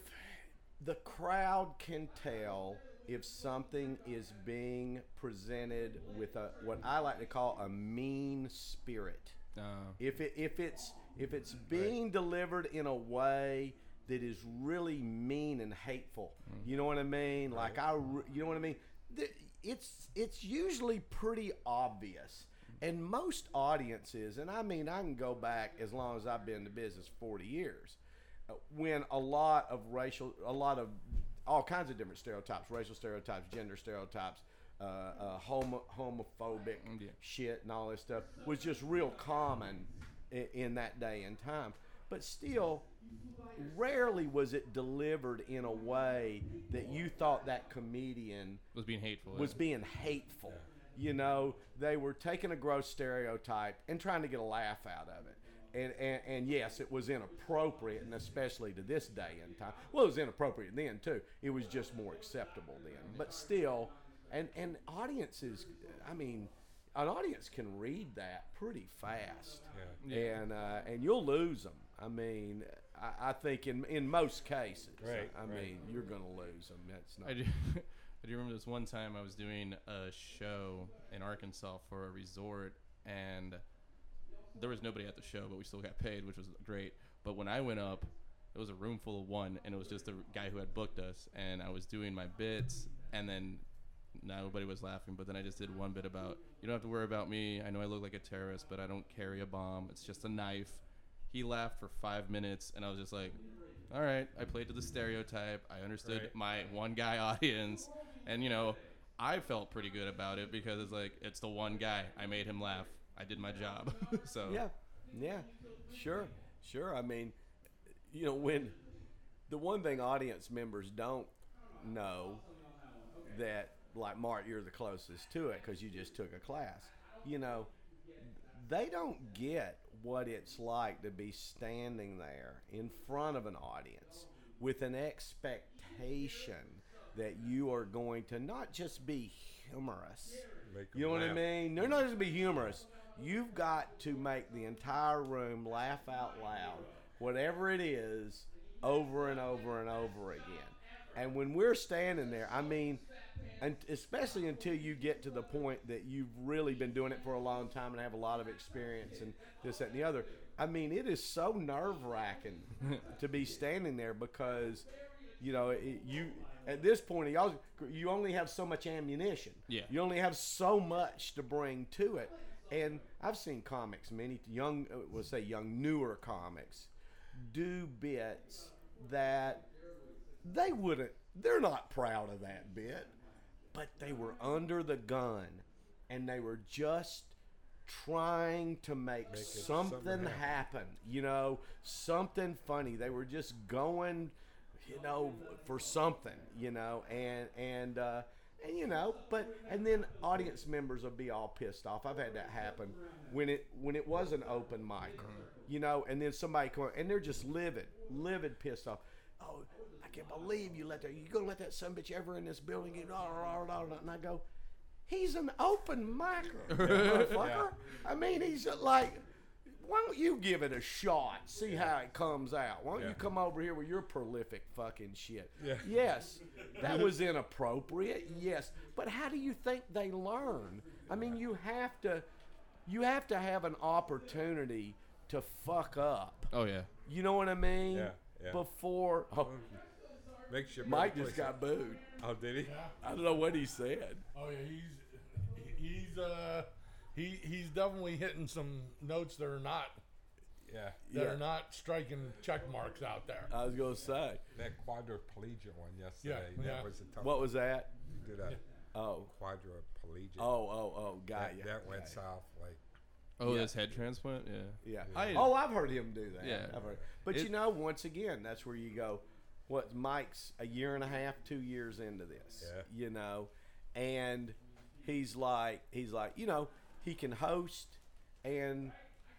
the crowd can tell if something is being presented with a what I like to call a mean spirit. Uh, if it if it's if it's being delivered in a way that is really mean and hateful you know what i mean? Like i you know what i mean? It's it's usually pretty obvious. And most audiences and i mean i can go back as long as i've been in the business 40 years uh, when a lot of racial a lot of all kinds of different stereotypes racial stereotypes gender stereotypes uh, uh, homo, homophobic Yeah. shit and all this stuff was just real common in, in that day and time. But still, rarely was it delivered in a way that you thought that comedian was being hateful. was yeah. being hateful. You know, they were taking a gross stereotype and trying to get a laugh out of it. And, and, and yes, it was inappropriate, and especially to this day and time. Well, it was inappropriate then too. It was just more acceptable then. But still, and and audiences, I mean, an audience can read that pretty fast, Yeah. Yeah. and uh, and you'll lose them. I mean, I, I think in in most cases, Right, I right. mean, you're gonna lose them. That's not. I do, I do remember this one time I was doing a show in Arkansas for a resort, and there was nobody at the show, but we still got paid, which was great. But when I went up, it was a room full of one, and it was just the guy who had booked us, and I was doing my bits, and then nobody was laughing. But then I just did one bit about you don't have to worry about me. I know I look like a terrorist, but I don't carry a bomb. It's just a knife. He laughed for five minutes, and I was just like, all right, I played to the stereotype. I understood Right. my one guy audience, and you know, I felt pretty good about it because it's like it's the one guy. I made him laugh. I did my job. so Yeah, yeah, sure, sure. I mean, you know, when the one thing audience members don't know that, like Mark, you're the closest to it because you just took a class. You know, they don't get what it's like to be standing there in front of an audience with an expectation that you are going to not just be humorous. You know what I mean? They're not just to be humorous. You've got to make the entire room laugh out loud, whatever it is, over and over and over again. And when we're standing there, I mean, and especially until you get to the point that you've really been doing it for a long time and have a lot of experience and this, that, and the other. I mean, it is so nerve wracking to be standing there because, you know, it, you at this point y'all you only have so much ammunition. Yeah. You only have so much to bring to it. And I've seen comics, many young, uh, we'll say young, newer comics, do bits that they wouldn't, they're not proud of that bit, but they were under the gun and they were just trying to make, Make something, something happen. happen. you know, something funny. They were just going, you know, for something, you know, and, and, uh, and you know, but and then audience members will be all pissed off. I've had that happen when it when it was an open mic, you know, and then somebody come and they're just livid, livid, pissed off. Oh, I can't believe you let that. You gonna let that son bitch ever in this building? get rah, rah, rah, rah," And I go, he's an open micer, motherfucker. I mean, he's like. Why don't you give it a shot? See how it comes out. Why don't Yeah. you come over here with your prolific fucking shit? Yeah. Yes, that was inappropriate. Yes, but how do you think they learn? I mean, you have to, you have to have an opportunity to fuck up. Oh yeah. You know what I mean? Yeah, yeah. Before oh, Makes you Mike just got booed. Oh, did he? Yeah. I don't know what he said. Oh yeah, he's he's uh he he's definitely hitting some notes that are not Yeah. that Yeah. are not striking check marks out there. I was gonna say, That quadriplegic one yesterday. Yeah, that yeah. was a tough. what was that? did a Oh, quadriplegic. oh, oh, oh, got that, you. that went Got ya. south. Like Oh, Yeah. this head transplant. Yeah. Yeah. I- oh, I've heard him do that. Yeah. I've heard. But It- you know, once again, that's where you go. What Mike's a year and a half, two years into this. Yeah. You know, and he's like, he's like, you know, he can host, and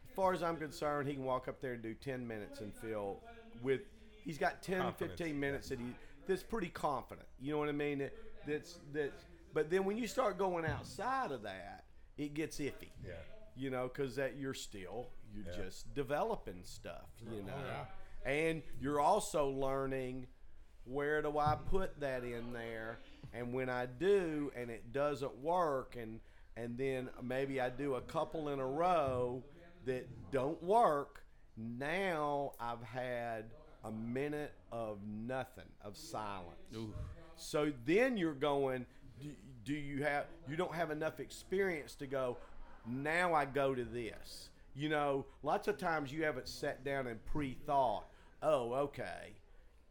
as far as I'm concerned, he can walk up there and do ten minutes and feel with. He's got 10, Confidence, 15 minutes that he that's pretty confident. You know what I mean? That, that's that's. But then when you start going outside of that, it gets iffy. Yeah. You know, because that you're still you're Yeah. just developing stuff. You oh, know, yeah. and you're also learning where do I put that in there, and when I do, and it doesn't work, and and then maybe I do a couple in a row that don't work. Now I've had a minute of nothing of silence. So then you're going. Do, do you have? You don't have enough experience to go. Now I go to this. You know, lots of times you haven't sat down and pre-thought. Oh, okay,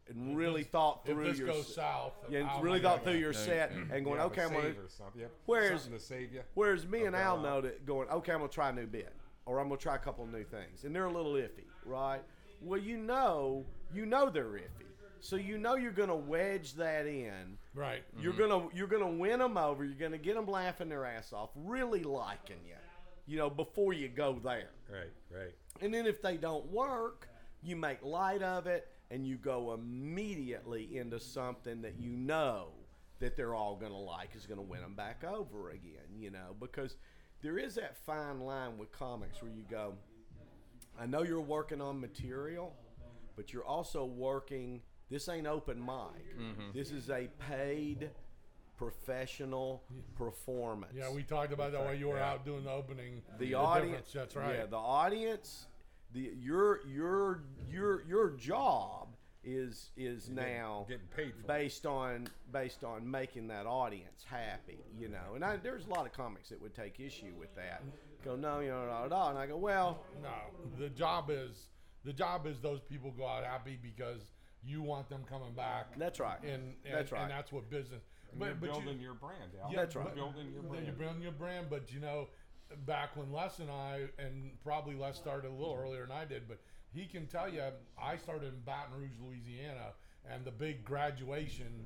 and really this- thought if through this your. goes south, Yeah, and really thought through your set and going, Yeah, okay, I'm gonna. save something. Yep. Whereas- something to save you. Whereas me and Okay, Al Al. know that going, okay, I'm gonna try a new bit, or I'm gonna try a couple of new things, and they're a little iffy, right? Well, you know, you know they're iffy, so you know you're gonna wedge that in. Right. You're mm-hmm. gonna you're gonna win them over. You're gonna get them laughing their ass off, really liking you, you know, before you go there. Right. Right. And then if they don't work, you make light of it and you go immediately into something that you know that they're all going to like is going to win them back over again, you know, because there is that fine line with comics where you go, I know you're working on material, but you're also working. This ain't open mic. Mm-hmm. This is a paid professional performance Yeah, we talked about that while you were Yeah. out doing the opening. the, difference, audience. That's right. Yeah, the audience. The your your your your job is is now getting paid for it. based on based on making that audience happy. You know, and I, there's a lot of comics that would take issue with that. Go no, you know, no, no. And I go, well, No, the job is the job is those people go out happy because you want them coming back. that's right. and, and that's right. and that's what business. And But you're but building you, your brand, Al. yeah, That's right. but- Building your brand. You're building your brand, but you know, back when Les and I, and probably Les started a little earlier than I did, but he can tell you, I started in Baton Rouge, Louisiana, and the big graduation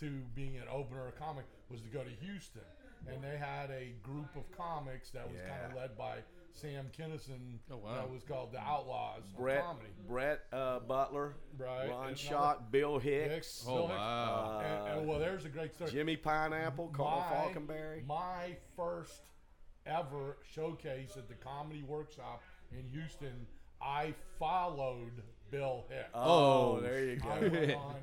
to being an opener of comic was to go to Houston, and they had a group of comics that was kind of led by Sam Kinison Oh, wow. That was called the Outlaws of Brett Comedy. Brett uh, Butler, Right, Ron and Shock, Bill Hicks, Hicks, Oh, Bill Hicks. wow. and, and, well, there's a great story. Jimmy Pineapple, Carl Falkenberry. My first ever showcase at the Comedy Workshop in Houston, I followed Bill Hicks. Oh, oh there you go. on.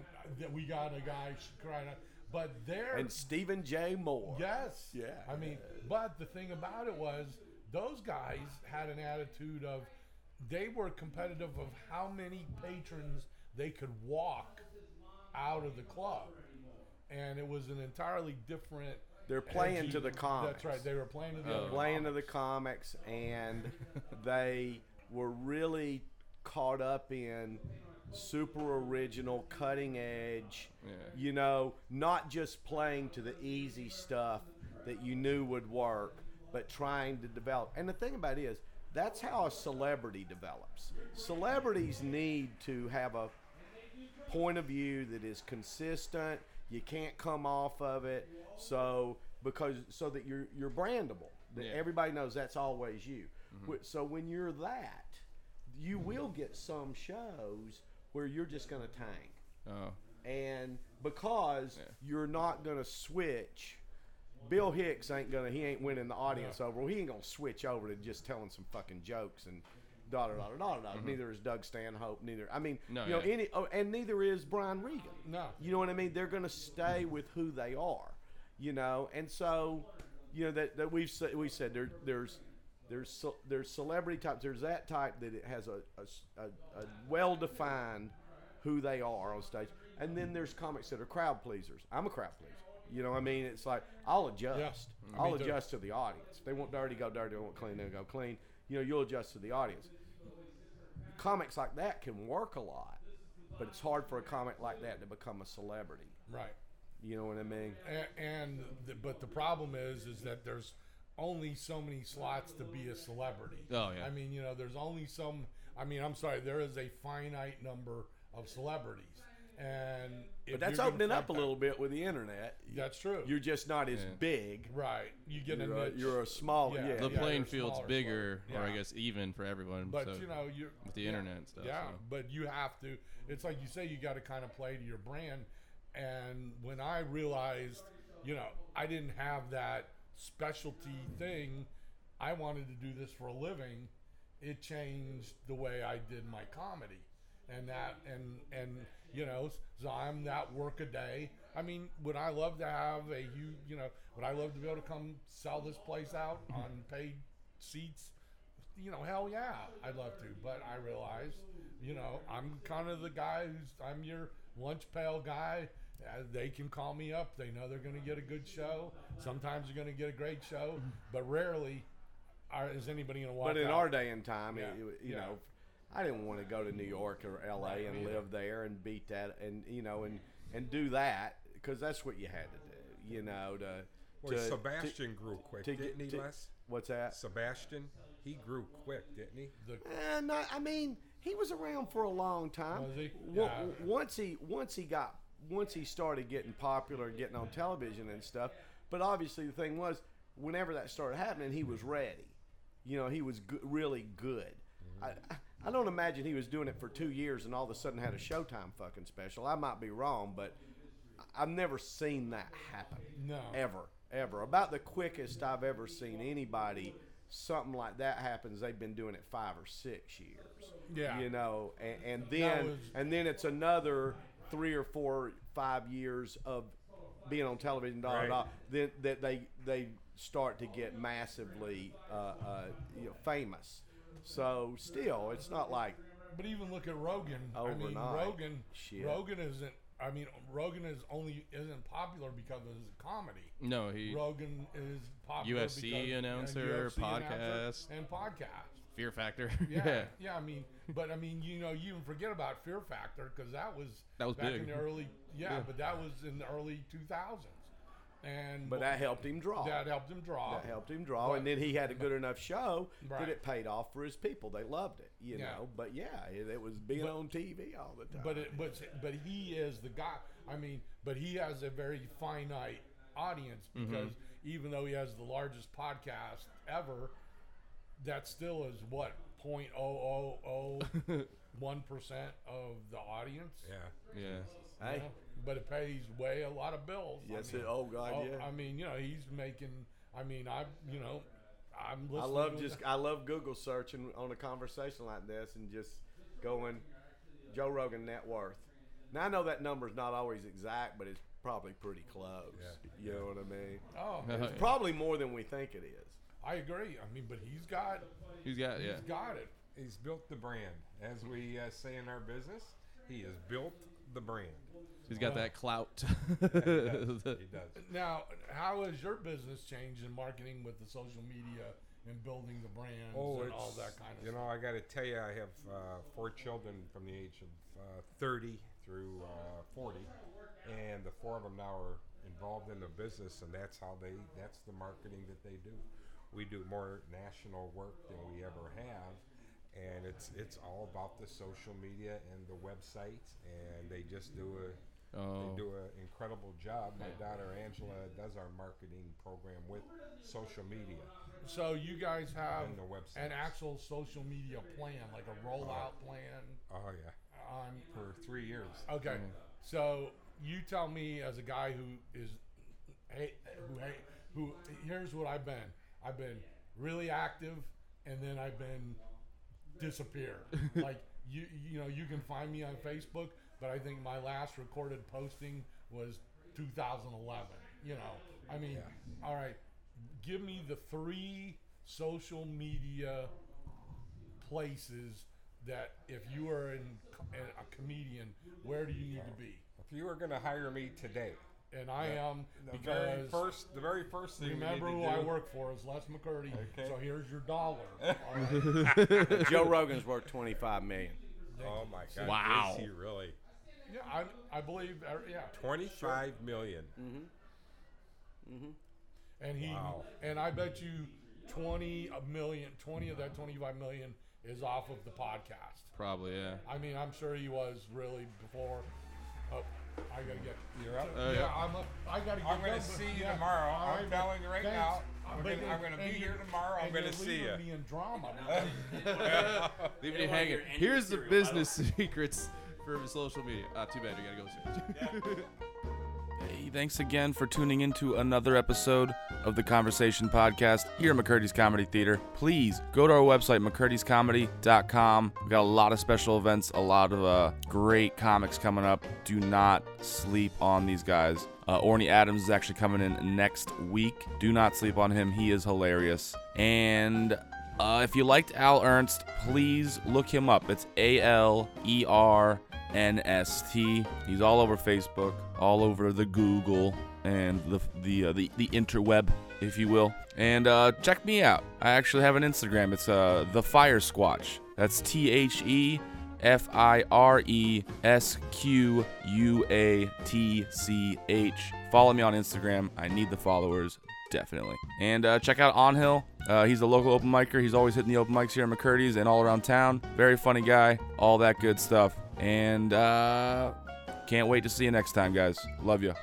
We got a guy crying out, but there. and Stephen J. Moore. Yes. Yeah. I mean, but the thing about it was, those guys had an attitude of they were competitive of how many patrons they could walk out of the club. And it was an entirely different. They're playing edgy- to the comics. That's right. They were playing to the oh. other playing to the comics. comics and they were really caught up in super original cutting edge Yeah. you know not just playing to the easy stuff that you knew would work but trying to develop and the thing about it is that's how a celebrity develops celebrities need to have a point of view that is consistent. You can't come off of it, so because so that you're you're brandable. That Yeah. everybody knows that's always you. Mm-hmm. Wh- So when you're that, you will get some shows where you're just going to tank, Oh. and because Yeah. you're not going to switch. Bill Hicks ain't gonna. He ain't winning the audience over. Well, he ain't gonna switch over to just telling some fucking jokes and da da da da da. da. Mm-hmm. Neither is Doug Stanhope. Neither. I mean, No, you know, yeah. any. Oh, and neither is Brian Regan. No. You know what I mean? They're going to stay with who they are, you know. And so, you know that, that we've said we said there there's there's there's celebrity types. There's that type that it has a well defined who they are on stage, and then there's comics that are crowd pleasers. I'm a crowd pleaser. You know what I mean? It's like I'll adjust. Mm-hmm. Me I'll too. adjust to the audience. If they want dirty, go dirty. They want clean, they go clean. You know, you'll adjust to the audience comics like that can work a lot, but it's hard for a comic like that to become a celebrity. Right. You know what I mean? And, and the, but the problem is, is that there's only so many slots to be a celebrity. Oh, yeah. I mean, you know, there's only some. I mean, I'm sorry, there is a finite number of celebrities, and But that's opening up a little bit with the internet. That's true. You're just not as Yeah. big. right. You get You're a a, niche. you're a small. Yeah. Yeah. The yeah, playing field's smaller, bigger, smaller. or I guess even for everyone. But so you know, you're with the yeah, internet and stuff. Yeah, so. but you have to. It's like you say, you got to kind of play to your brand. And when I realized, you know, I didn't have that specialty thing, I wanted to do this for a living. It changed the way I did my comedy, and that and and you know, so I'm that work a day. I mean, would I love to have a you you know, would I love to be able to come sell this place out mm-hmm. on paid seats? You know, hell yeah, I'd love to. But I realize, you know, I'm kind of the guy who's I'm your lunch pail guy. Uh, they can call me up. They know they're going to get a good show. Sometimes they're going to get a great show, but rarely are, is anybody going to watch. But in out. our day and time, Yeah, it- it- you yeah. know, I didn't want to go to New York or L.A. Right, and me live there and beat that and you know and and do that because that's what you had to do. You know, to, Boy, to Sebastian grew quick, to didn't he, to- Les? what's that? Sebastian, he grew quick, didn't he? The, Eh, not, I mean, he was around for a long time. Was he? Wa- Yeah. Once he once he got once he started getting popular, and getting on television and stuff. But obviously, the thing was, whenever that started happening, he was ready. You know, he was go- really good. I, I- don't imagine he was doing it for two years and all of a sudden had a Showtime fucking special. I might be wrong, but I've never seen that happen. No. Ever, ever. About the quickest I've ever seen anybody something like that happens. They've been doing it five or six years. Yeah. You know, and, and then was- and then it's another three or four, five years of being on television. Da, da, Right. da, then that they they start to get massively uh, uh, you know, famous. So still, it's not like But even look at Rogan. I mean, Overnight. Rogan. Shit. Rogan isn't. I mean, Rogan is only isn't popular because of his comedy. No, he Rogan is popular UFC because, yeah, announcer, UFC announcer, podcast. and podcast. Fear Factor. Yeah, yeah. I mean, but I mean, you know, you even forget about Fear Factor because that was That was back big. in the early. Yeah, but that was in the early two thousands, and but that helped him draw. that helped him draw. that helped him draw, But- and then he had a good enough show Right. that it paid off for his people. They loved it, you Yeah. know. But yeah, it, it was being But- on TV all the time. But it, but but he is the guy. I mean, but he has a very finite audience Mm-hmm. because even though he has the largest podcast ever, that still is what point oh oh oh one percent of the audience. Yeah. yeah. you hey, know? But it pays way a lot of bills. I Yes, mean, it- oh, God, oh, yeah. I mean, you know, he's making. I mean, I you know, I'm listening. I love to just the- I love Google searching on a conversation like this and just going Joe Rogan net worth. Now I know that number is not always exact, but it's probably pretty close. Yeah. You know what I mean? Oh, It's probably more than we think it is. I agree. I mean, but he's got He's got yeah. he's got it. He's built the brand. As we uh, say in our business, he has built the brand. He's got that clout. He does. Now, how has your business changed in marketing with the social media and building the brands Oh, and all that kind of you stuff? know, I got to tell you, I have uh, four children from the age of uh, 30 through uh, 40, and the four of them now are involved in the business, and that's how they, that's the marketing that they do. We do more national work than we ever have, and it's it's all about the social media and the website, and they just do a Oh. they do oh. an incredible job. My daughter Angela does our marketing program with social media. So you guys have And the websites. an actual social media plan, like a rollout uh, plan Oh yeah, on. for three years. Okay, mm. so you tell me as a guy who is, hey, who hey, who here's what I've been. I've been really active, and then I've been disappear. like you, you know, you can find me on Facebook, but I think my last recorded posting was 2011. You know, I mean, all right, give me the three social media places that if you are in, a comedian, where do you need to be? If you were going to hire me today, And I am the very because first, the very first thing remember who need to I do, work for is Les McCurdy. Okay. So here's your dollar. All right. Joe Rogan's worth twenty five million. Oh my God! Wow. Is he really? yeah, I, I believe. uh, yeah, Twenty-five million. and he Wow. and I bet you twenty a million, twenty of that twenty-five million is off of the podcast. Probably yeah. I mean, I'm sure he was really before. Oh, I gotta get. You're up. Oh, yeah, yeah. I'm. A, I gotta get. I'm gonna done, see you yeah, tomorrow. all I'm right, telling you right thanks. now. Uh, We're gonna- I'm gonna be here tomorrow. I'm gonna see leaving ya. Me in drama. Leaving you hanging. Here's the material. I don't- business secrets for social media. Ah, too bad. You gotta go soon. Thanks again for tuning into another episode of the Conversation Podcast here at McCurdy's Comedy Theater. Please go to our website, McCurdy'sComedy.com. We've got a lot of special events, a lot of uh, great comics coming up. Do not sleep on these guys. Uh, Orny Adams is actually coming in next week. Do not sleep on him. He is hilarious. And uh, if you liked Al Ernst, please look him up. It's A L E R N S T. He's all over Facebook, all over the Google and the the uh, the, the interweb, if you will. And uh, check me out. I actually have an Instagram. It's uh, the Fire Squatch. That's T H E F I R E S Q U A T C H. Follow me on Instagram. I need the followers, definitely. And uh, check out On Hill. Uh, he's a local open micer. He's always hitting the open mics here at McCurdy's and all around town. Very funny guy. All that good stuff. And uh, can't wait to see you next time, guys. Love you.